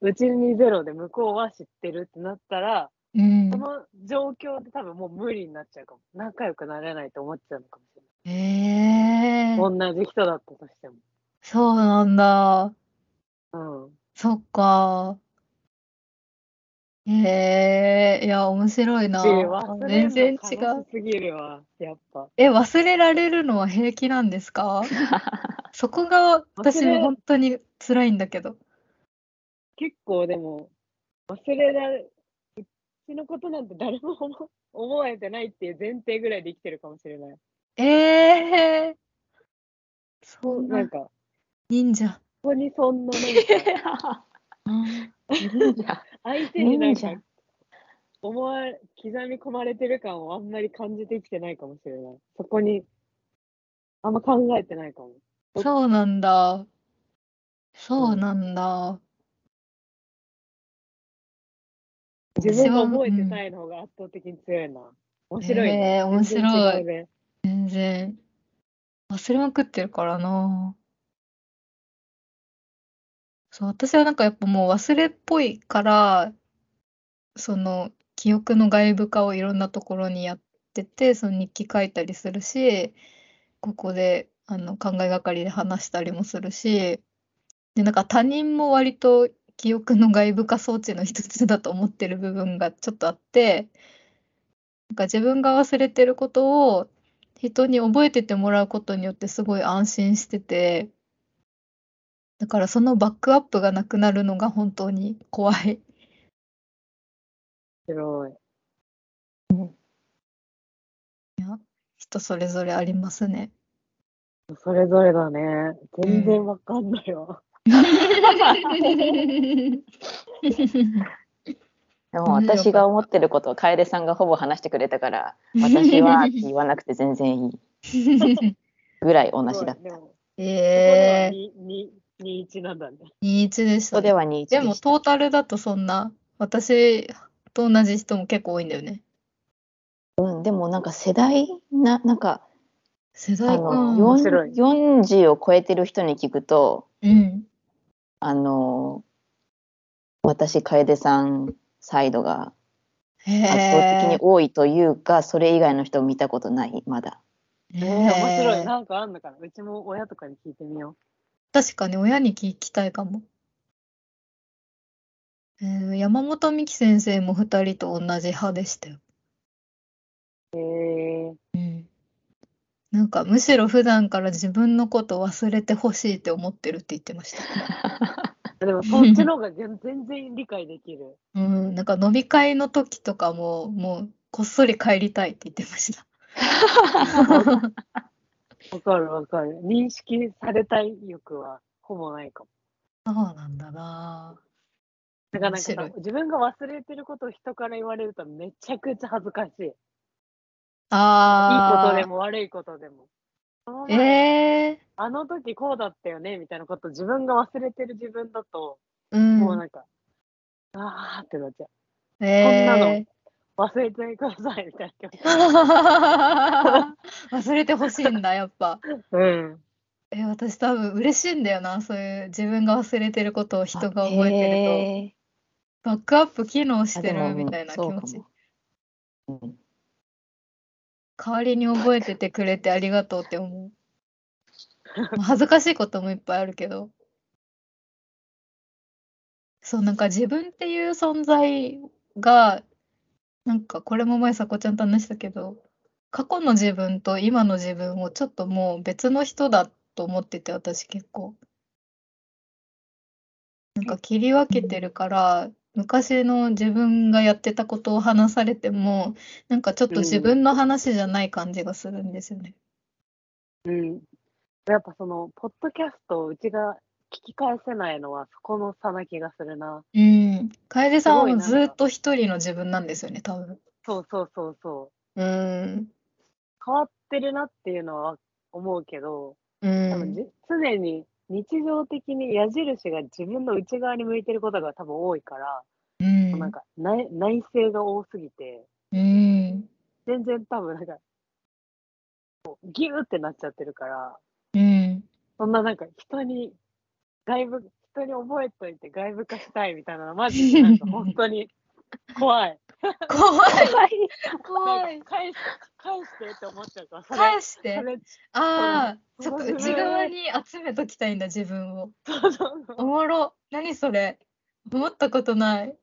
うちにゼロで向こうは知ってるってなったら、うんそ。の状況で多分もう無理になっちゃうかも。仲良くなれないと思っちゃうのかもしれええない。同じ人だったとしても。そうなんだ。うん。そっか。ええいや、面白いな。全る然違う。すぎるわ、やっぱ。え、忘れられるのは平気なんですか？そこが私忘れ本当に辛いんだけど。結構でも、忘れられ、うちのことなんて誰も思 思えてないっていう前提ぐらいで生きてるかもしれない。ええそんなんなか、忍者。ここにそんななんか、忍者。相手になんか思われ、刻み込まれてる感をあんまり感じてきてないかもしれない。そこに、あんま考えてないかも。そうなんだ。そうなんだ。自分が覚えてうんないの方が圧倒的に強いな。面白いへね。え面白い。全然。忘れまくってるからな。そう、私はなんかやっぱもう忘れっぽいから、その記憶の外部化をいろんなところにやってて、その日記書いたりするし、ここであの考えがかりで話したりもするし、で、なんか他人も割と記憶の外部化装置の一つだと思ってる部分がちょっとあって、なんか自分が忘れてることを人に覚えててもらうことによってすごい安心してて、だからそのバックアップがなくなるのが本当に怖い。白い。人それぞれありますね。それぞれだね。全然わかんないわ。でも私が思ってることを楓さんがほぼ話してくれたから、私はって言わなくて全然いい ぐらい同じだった。えここでは2、2、2、1なんだね。ー、21でしたね。こでは2、1でもトータルだとそんな、私と同じ人も結構多いんだよね。うん、でもなんか世代な、なんか世代か。あの面白い40を超えてる人に聞くと、うん。あの、私、楓さんサイドがへ圧倒的にえ。多いというか、それ以外の人を見たことない、まだ。えー、面白い。なんかあんのかな？うちも親とかに聞いてみよ確かに親に聞きたいかも。えー山本美希先生も二人と同じ派でしたよ。う。へえうん。なんかむしろ普段から自分のこと忘れてほしいって思ってるって言ってました。ー。でもそっちの方が全全然理解できる。うん、なんか飲み会の時とかも、もうこっそり帰りたいって言ってました。わかるわかる。認識されたい欲はほぼないかも。そうなんだなだからなんか自分が忘れてることを人から言われるとめちゃくちゃ恥ずかしい。いいあ。ことでも悪いことでも。ええあの時こうだったよねみたいなこと自分が忘れてる自分だと、うん。もうなんか、あーってなっちゃう。えこんなえ忘れてくださいみたいな。忘れてほしいんだ、やっぱ。うん。え、私多分嬉しいんだよな、そういう自分が忘れてることを人が覚えてると。るバックアップ機能しとてるみたいな気持ち。うん代わりに覚えててくれてありがとうって思う。ま あ恥ずかしいこともいっぱいあるけど。そう、なんか自分っていう存在が、なんかこれも前さこちゃんと話したけど、過去の自分と今の自分をちょっともう別の人だと思ってて、私結構。なんか切り分けてるから、昔の自分がやってたことを話されても、なんかちょっと自分の話じゃない感じがするんですよね。うん。やっぱその、ポッドキャストをうちが聞き返せないのはそこの差な気がするな。うん。楓さんはもうずっと一人の自分なんですよね、多分。そうそうそうそう。うん。変わってるなっていうのは思うけど、う多分ん。じ常に日常的に矢印が自分の内側に向いてることが多分多いから、うん。なんか内内省が多すぎて、うん。全然多分なんか、ギューってなっちゃってるから、うん。そんななんか人に、外部、人に覚えといて外部化したいみたいなのマジでなんか本当に怖い。怖い。な怖い返し返してって思っちゃうから、返して？ああ、ちょっと内側に集めときたいんだ、自分を。そうそうそうおもろ。何それ？思ったことない。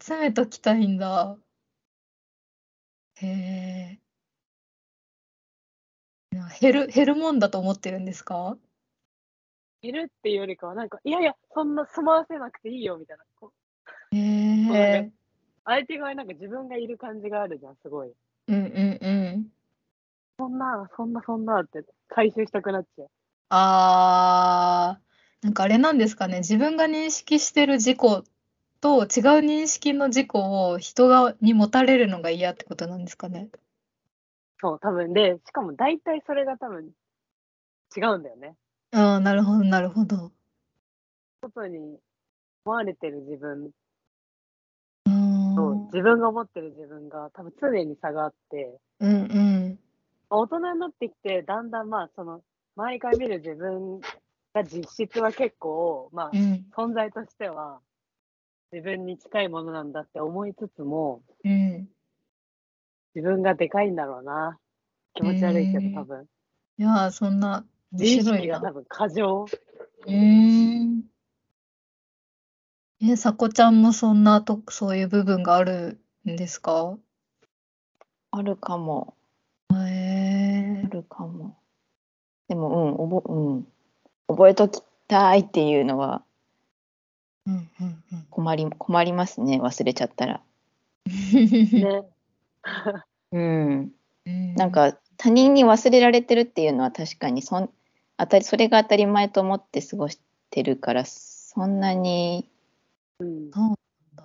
集めときたいんだ。へえ。な減る、減るもんだと思ってるんですか？いるっていうよりかは、なんか、いやいや、そんな済ませなくていいよみたいな。こうへえ。相手側になんか自分がいる感じがあるじゃん、すごい。うんうんうん。そんな、そんな、そんなって回収したくなっちゃう。あー、なんかあれなんですかね。自分が認識してる自己と違う認識の自己を人がに持たれるのが嫌ってことなんですかね。そう、多分で、しかも大体それが多分違うんだよね。ああ、なるほど、なるほど。外に思われてる自分。自分が思ってる自分が多分常に差があって、うんうん。大人になってきて、だんだんまあ、その、周りから見る自分が実質は結構、まあう、ん。存在としては自分に近いものなんだって思いつつも、うん。自分がでかいんだろうな。気持ち悪いけうんど、多分。いやー、そんな、面自意。識が多分過剰。うーん。え、さこちゃんもそんなと、そういう部分があるんですか？あるかも。へえ。あるかも。でも、うん、おぼ、うん。覚えときたいっていうのはうんうんうん。困り、困りますね。忘れちゃったら。ね。うん。うんなんか他人に忘れられてるっていうのは確かにそん当たりそれが当たり前と思って過ごしてるからそんなにうん。そうなんだ。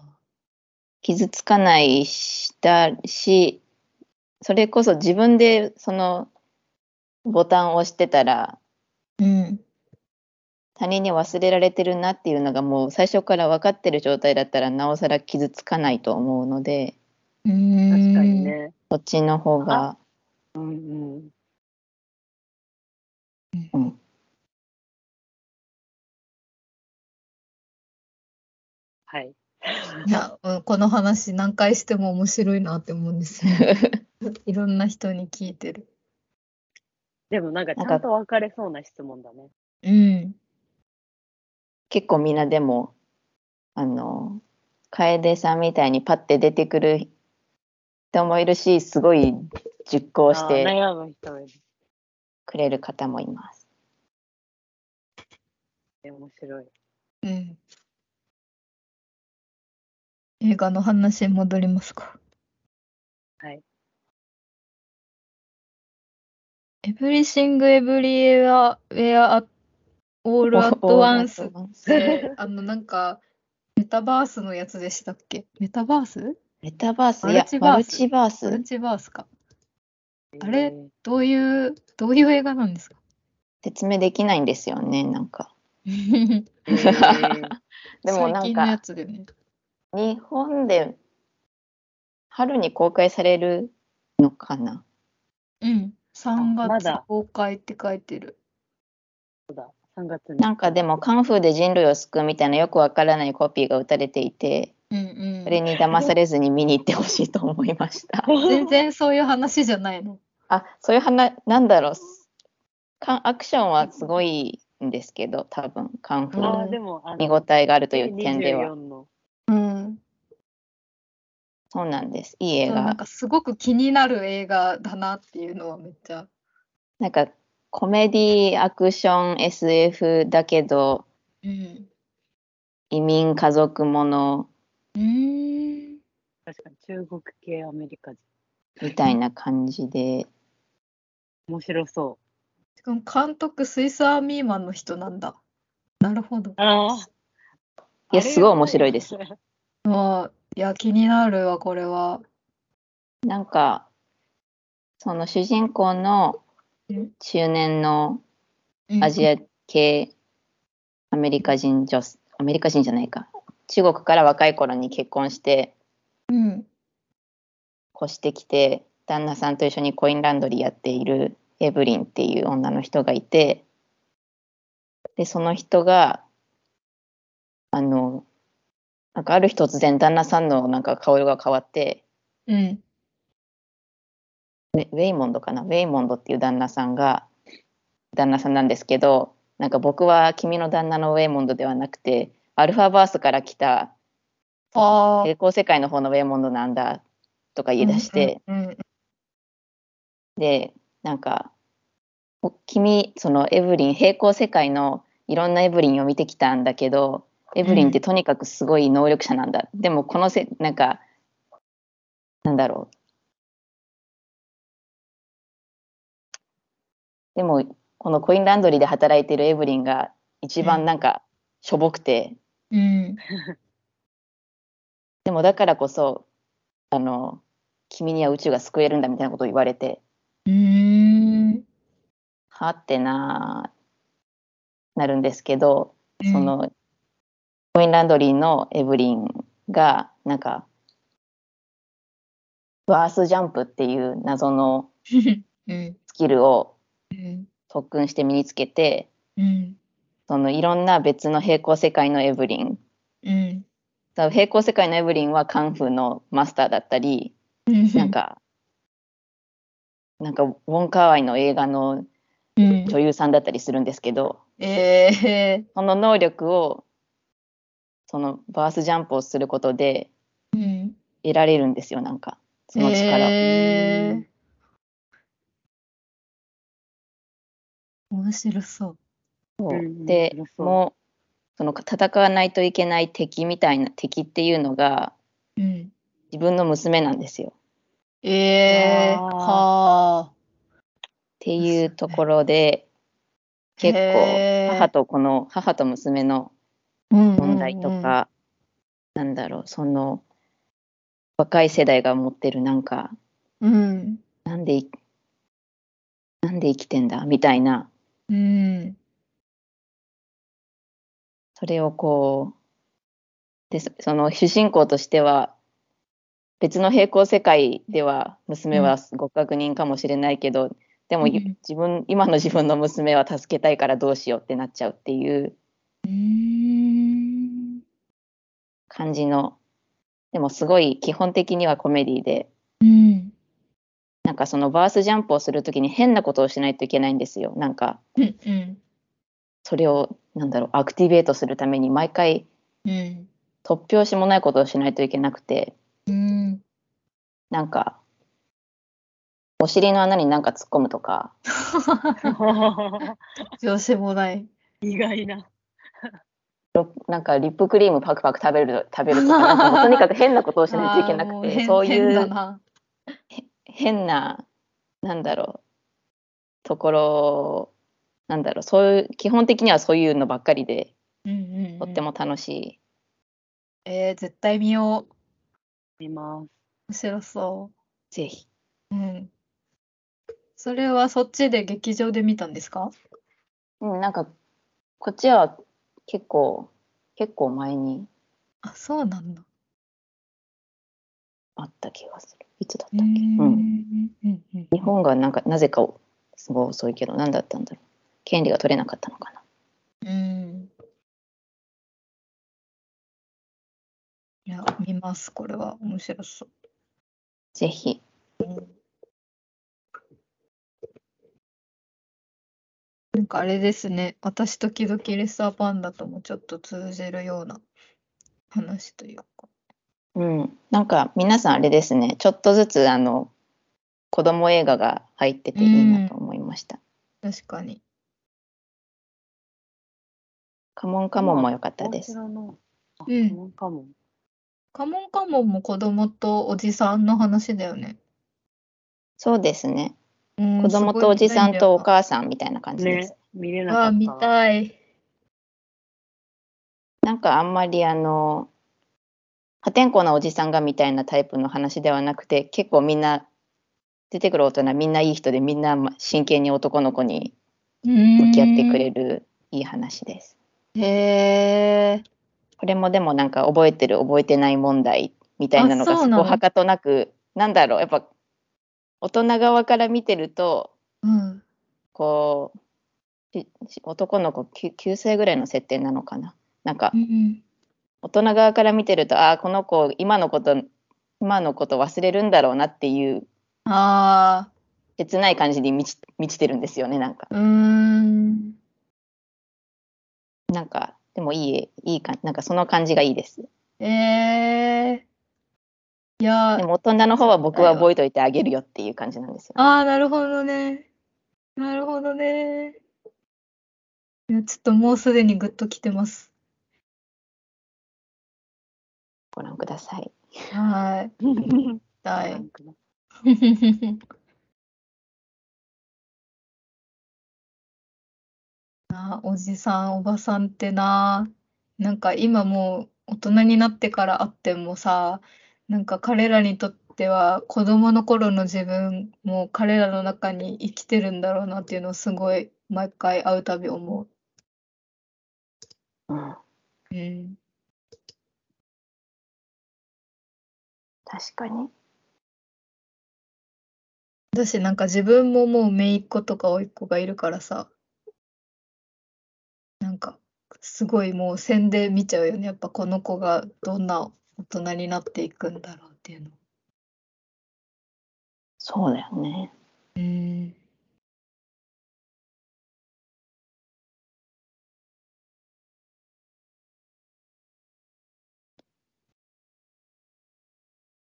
傷つかないしたしそれこそ自分でそのボタンを押してたらうん。他人に忘れられてるなっていうのがもう最初から分かってる状態だったらなおさら傷つかないと思うのでうーん。確かにね。そっちの方がうんうん。うん。はい。いや、うんこの話何回しても面白いなって思うんですよ。いろんな人に聞いてる。でもなんかちゃんと分かれそうな質問だね。うん。結構みんなでも、あの、楓さんみたいにパッて出てくる人もいるし、すごい熟考して悩む人もいる。くれる方もいます。面白い。うん。映画の話に戻りますか？はい。エブリシング・エブリエア・ウェア・オール・アット・ワンスっオールアットワンスて、あの、なんか、メタバースのやつでしたっけ？メタバース？メタバース、マいやルチバースマルチバース。マルチバースか。あれえーどういう、どういう映画なんですか？説明できないんですよね、なんか。えー でもなん最近のやか、つでね。日本で春に公開されるのかな？うん。3月公開って書いてる。3月に。なんかでも、カンフーで人類を救うみたいなよくわからないコピーが打たれていて、うんうん。それに騙されずに見に行ってほしいと思いました。全然そういう話じゃないの。あ、そういう話、なんだろう。かアクションはすごいんですけど、多分、カンフあーーでも、あの、見応えがあるという点で24は。の。うん。そうなんです。いい映画。なんかすごく気になる映画だなっていうのはめっちゃ。なんか、コメディ、アクション、SF だけど、うん。移民家族ものうーん。確かに中国系アメリカ人。みたいな感じで、面白そしかも監督スイスアーミーマンの人なんだ。なるほどう。。ああ。いやすごい面白いですあれはああ、いや、気になるわ、これは。なんか、その主人公のうん中年のうんアジア系アメリカ人女性、アメリカ人じゃないか。中国から若い頃に結婚してうん。越してきて、旦那さんと一緒にコインランドリーやっているエブリンっていう女の人がいて、で、その人が、あの、なんかある日突然旦那さんのなんか顔色が変わって、うん。ウェイモンドかな？ウェイモンドっていう旦那さんが旦那さんなんですけどなんか僕は君の旦那のウェイモンドではなくてアルファバースから来たああ。平行世界の方のウェイモンドなんだとか言い出して、うんうんでなんかお君そのエブリン平行世界のいろんなエブリンを見てきたんだけどエブリンってとにかくすごい能力者なんだ、でもこのせなんかなんだろう。でもこのコインランドリーで働いてるエブリンが一番なんかしょぼくて、うん。でもだからこそあの君には宇宙が救えるんだみたいなことを言われて。うーん。はってななるんですけど、そのコインランドリーのエブリンがなんかバースジャンプっていう謎のうん。スキルをうん。特訓して身につけてうん。そのいろんな別の平行世界のエブリンうん。平行世界のエブリンはカンフーのマスターだったりなんかなんかウォン・カーワイの映画のうん。女優さんだったりするんですけどええその能力をそのバースジャンプをすることでうん。得られるんですよなんかその力を。えー面白そう。そううんで面白そうもうその戦わないといけない敵みたいな敵っていうのがうん。自分の娘なんですよ。えーはあ。っていうところで結構母とこの母と娘の問問題とか、なんだろうその若い世代が持ってるなんかうん。なんでいなんで生きてんだみたいなうん。それをこうでそその主人公としては別の平行世界では娘は極悪人かもしれないけど、でも、うん自分今の自分の娘は助けたいからどうしようってなっちゃうっていううーん。感じのでもすごい基本的にはコメディでうん。なんかそのバースジャンプをするときに変なことをしないといけないんですよなんかうん。うん。それをなんだろうアクティベートするために毎回うん。突拍子もないことをしないといけなくてうん。なんかお尻の穴になんか突っ込むとか 上司もない。意外な。ろなんかリップクリームパクパク食べる食べるとかなんか とにかく変なことをしないといけなくてそういうな。変ななんだろうところなんだろうそういう基本的にはそういうのばっかりでうんうんうんとっても楽しい。えー、絶対見よう。見ます。面白そぜひ。う。うん。それはそっちで劇場で見たんですか？うん、なんかこっちは結構結構前にあ、そうなんだ。あった気がする。いつだっうたっけ、うん、んうんうん日本がなんかなぜかすごい遅いけど何だったんだろう。権利が取れなかったのかな。うん。いや、見ます、これは。面白そう。ぜひ。なんかあれですね。私時々レッサーパンダともちょっと通じるような話というか。うん、なんか皆さんあれですね、ちょっとずつあの子供映画が入ってていいなと思いました。確かに。カモンカモンも良かったです。カモンカモン。カモンカモンも子供とおじさんの話だよね。そうですね。うん子供とおじさんとお母さんみたいな感じです。ね、見れなかった。見たい。なんかあんまりあの破天荒なおじさんがみたいなタイプの話ではなくて、結構みんな出てくる大人みんないい人でみんなま真剣に男の子に向向き合ってくれるいい話です。へえ。これもでもなんか覚えてる覚えてない問題みたいなのがそこはかとなくなんだろうやっぱ大人側から見てるとうん。こう男の子 9, 9歳ぐらいの設定なのかななんかうん大人側から見てるとああこの子今のこと今のこと忘れるんだろうなっていうあ切ない感じに満ち満ちてるんですよねなんかあ、うーん。なんかでもいいいいかなんかその感じがいいですええ。いやで、も大人の方は僕は覚えといてあげるよっていう感じなんですよああ、なるほどね。なるほどね。いや、ちょっともうすでにグッときてます。ご覧ください はい。ごはい なおじさん、おばさんってな、なんか今もう大人になってから会ってもさ、なんか彼らにとっては子供の頃の自分も彼らの中に生きてるんだろうなっていうのをすごい毎回会うたび思うんう。うん。確かに私なんか自分ももう姪っ子とか甥っ子がいるからさ、なんかすごいもう線で見ちゃうよね。やっぱこの子がどんな大人になっていくんだろうっていうの。そうだよねうん。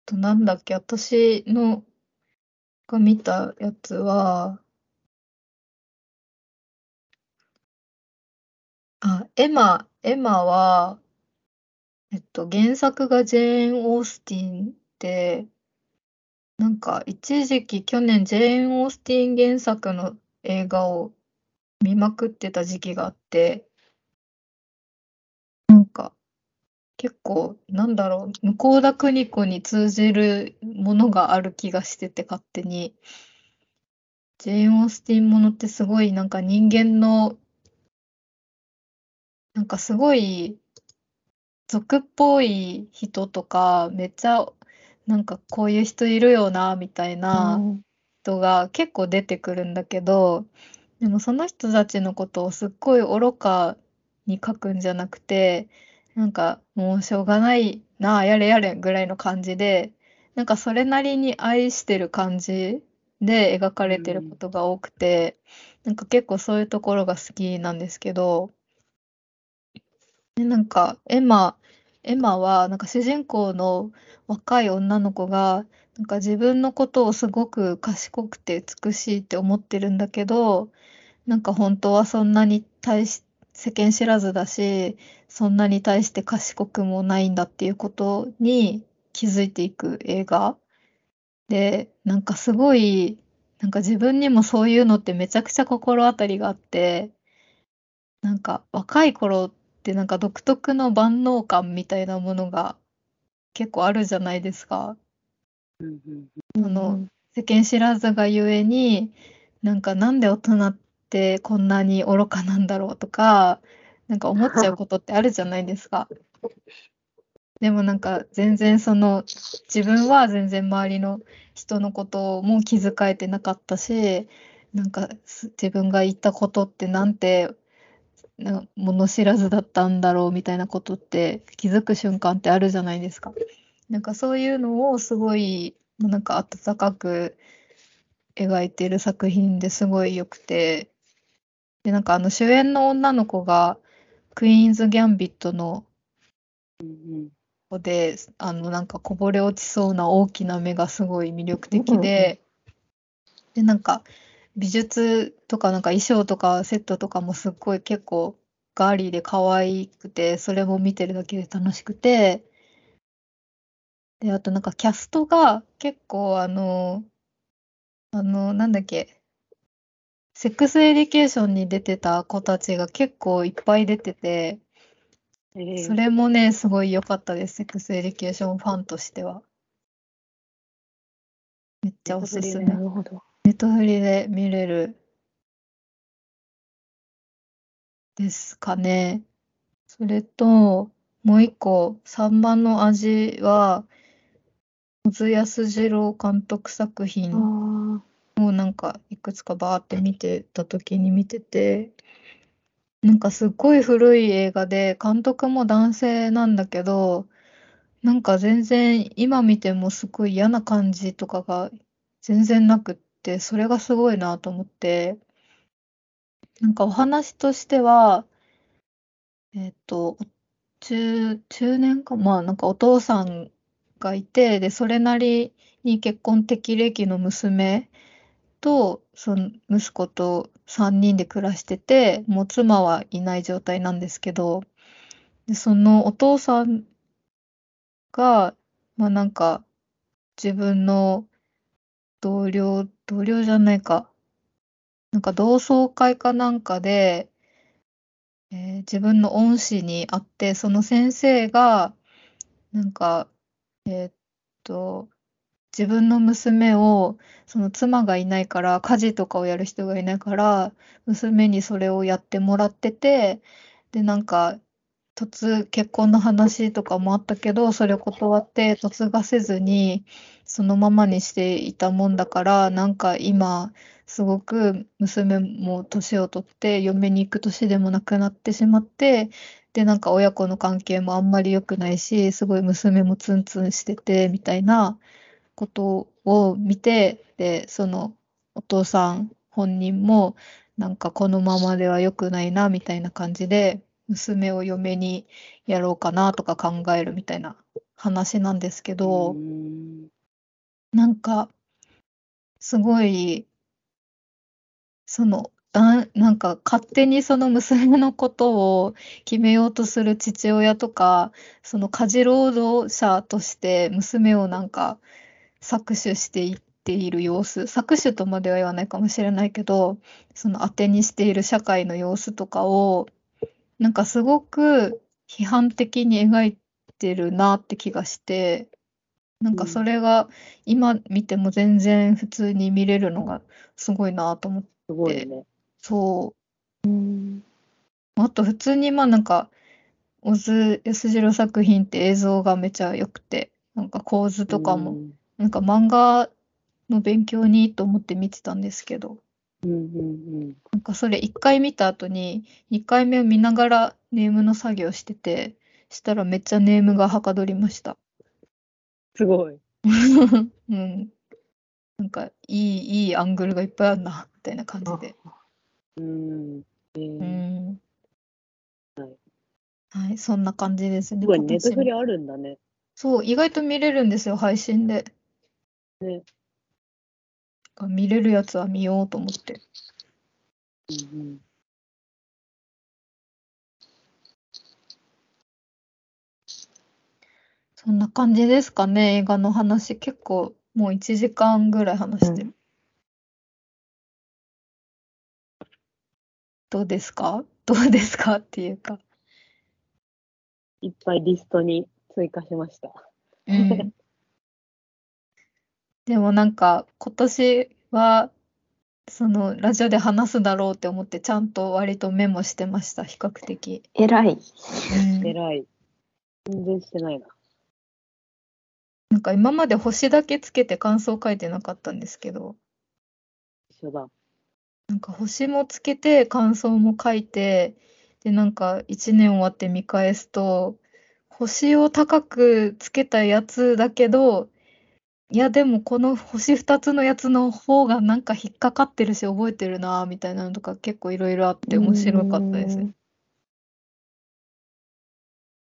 となんだっけ、私のが見たやつは、あ、エマ、エマは、えっと、原作がジェーン・オースティンで、なんか一時期去年ジェーン・オースティン原作の映画を見まくってた時期があって、なんか結構なんだろう、向田邦子に通じるものがある気がしてて勝手に。ジェーン・オースティンものってすごいなんか人間のなんかすごい俗っぽい人とかめっちゃなんかこういう人いるよな、みたいな人が結構出てくるんだけど、でもその人たちのことをすっごい愚かに書くんじゃなくて、なんかもうしょうがないなあ、やれやれぐらいの感じで、なんかそれなりに愛してる感じで描かれてることが多くて、なんか結構そういうところが好きなんですけど、で、なんかエマ、エマはなんか主人公の若い女の子が、なんか自分のことをすごく賢くて美しいって思ってるんだけど、なんか本当はそんなに対し、世間知らずだし、そんなに対して賢くもないんだっていうことに気づいていく映画。で、なんかすごい、なんか自分にもそういうのってめちゃくちゃ心当たりがあって、なんか若い頃ってなんか独特の万能感みたいなものが結構あるじゃないですか。うんあの、世間知らずがゆえに、なんかなんで大人ってこんなに愚かなんだろうとか、なんか思っちゃうことってあるじゃないですか。でもなんか全然その自分は全然周りの人のことも気遣えてなかったし、なんか自分が言ったことってなんてな物知らずだったんだろうみたいなことって気づく瞬間ってあるじゃないですか。なんかそういうのをすごいなんか温かく描いてる作品ですごい良くて、で、なんかあの主演の女の子がクイーンズ・ギャンビットの子で、あのなんかこぼれ落ちそうな大きな目がすごい魅力的で、で、なんか美術とかなんか衣装とかセットとかもすっごい結構ガーリーで可愛くて、それも見てるだけで楽しくて、で、あとなんかキャストが結構あの、あの、なんだっけ、セックスエデュケーションに出てた子たちが結構いっぱい出てて、それもね、すごい良かったです。セックスエデュケーションファンとしては。めっちゃおすすめ。なるほど。ネットフリで見れるですかね。それと、もう一個、3番の味は、小津安二郎監督作品をなんかいくつかバーって見てた時に見てて、なんかすっごい古い映画で、監督も男性なんだけど、なんか全然今見てもすごい嫌な感じとかが全然なくって、それがすごいなと思って、なんかお話としては、えっと、中、中年か、まあなんかお父さんがいて、で、それなりに結婚適齢期の娘と、その息子と3人で暮らしてて、もう妻はいない状態なんですけど、で、そのお父さんが、まあなんか、自分の同僚、同僚じゃないか、なんか同窓会かなんかで、えー自分の恩師に会って、その先生が、なんか、えーっと、自分の娘を、その妻がいないから、家事とかをやる人がいないから、娘にそれをやってもらってて、で、なんか、突、結婚の話とかもあったけど、それを断って嫁がせずに、そのままにしていたもんだから、なんか今、すごく娘も年を取って嫁に行く年でもなくなってしまって、で、なんか親子の関係もあんまり良くないし、すごい娘もツンツンしてて、みたいなことを見て、で、そのお父さん本人も、なんかこのままでは良くないな、みたいな感じで、娘を嫁にやろうかなとか考えるみたいな話なんですけど、なんか、すごい、その、だなんか勝手にその娘のことを決めようとする父親とか、その家事労働者として娘をなんか搾取していっている様子、搾取とまでは言わないかもしれないけど、その当てにしている社会の様子とかを、なんかすごく批判的に描いてるなって気がして、なんかそれが今見ても全然普通に見れるのがすごいなと思って、すごいね。そう。あと普通にまあなんか、小津安二郎作品って映像がめちゃ良くて、なんか構図とかも、うんなんか漫画の勉強にと思って見てたんですけど、うんうんなんかそれ1回見た後に2回目を見ながらネームの作業してて、したらめっちゃネームがはかどりました。すごい。うん。なんかいい、いいアングルがいっぱいあるな、みたいな感じで。うん。えうー、ん。はいはい、そんな感じですね。すごい、ネットフリあるんだね。そう、意外と見れるんですよ、配信で。ね。見れるやつは見ようと思って。うんそんな感じですかね、映画の話。結構、もう1時間ぐらい話してる。どうですか？どうですか？っていうか。いっぱいリストに追加しました。うん。でもなんか、今年は、その、ラジオで話すだろうって思って、ちゃんと割とメモしてました、比較的。偉い。うん偉い。全然してないな。なんか今まで星だけつけて感想書いてなかったんですけど、一緒だ。なんか星もつけて感想も書いて、で、なんか一年終わって見返すと、星を高くつけたやつだけど、いやでもこの星2つのやつの方がなんか引っかかってるし覚えてるなみたいなのとか結構いろいろあって面白かったですね。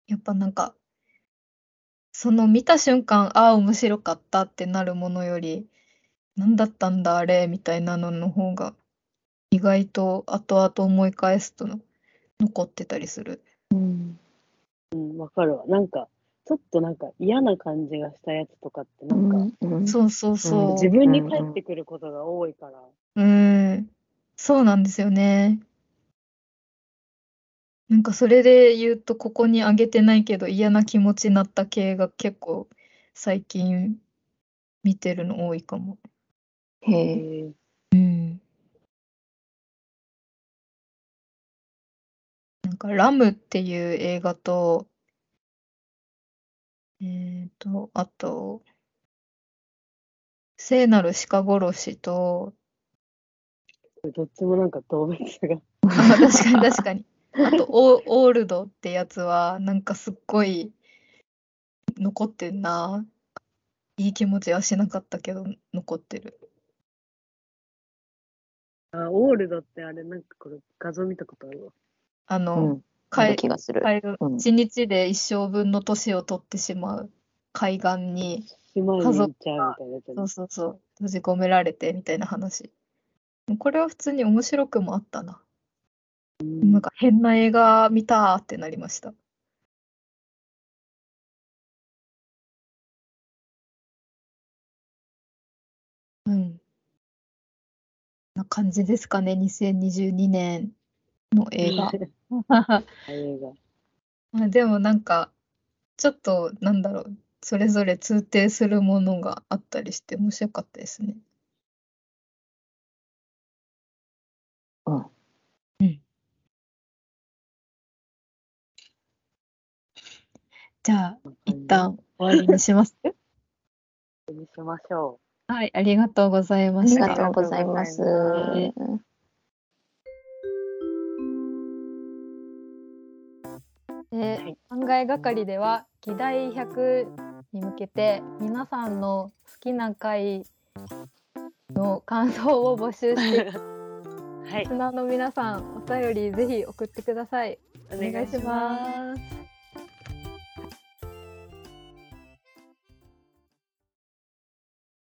やっぱなんか、その見た瞬間、ああ、面白かったってなるものより、何だったんだあれみたいなのの方が、意外と後々思い返すと残ってたりする。うん。うん、わかるわ。なんか、ちょっとなんか嫌な感じがしたやつとかって、なんか、うんそうそうそう。自分に返ってくることが多いから、うん、そうなんですよね。なんかそれで言うと、ここにあげてないけど嫌な気持ちになった系が結構最近見てるの多いかも。へええ。ーうん。なんかラムっていう映画と、えっと、あと、聖なる鹿殺しと、どっちもなんか動物が。あ、確かに確かに。あと、オー、オールドってやつは、なんかすっごい残ってんな。いい気持ちはしなかったけど、残ってる。あ、オールドってあれ、なんかこれ画像見たことあるわ。あの、うん。あ海る気がする。海岸うん一日で一生分の年を取ってしまう海岸に、島に行っちゃうみたいなやつそうそうそう、閉じ込められてみたいな話。これは普通に面白くもあったな。うんなんか変な映画見たーってなりました。うん。な感じですかね、2022年の映画。映画。まあでもなんか、ちょっと、なんだろう、それぞれ通底するものがあったりして面白かったですね。うん。じゃあ、一旦終わりにします。にしましょはい、ありがとうございまありした。がとうございます。ありがとうございではい考えがかりでは議題100に向けて皆さんの好きな回の感想を募集してう。はいリス。ナーの皆さんお便りぜひ送ってください。おお願いします。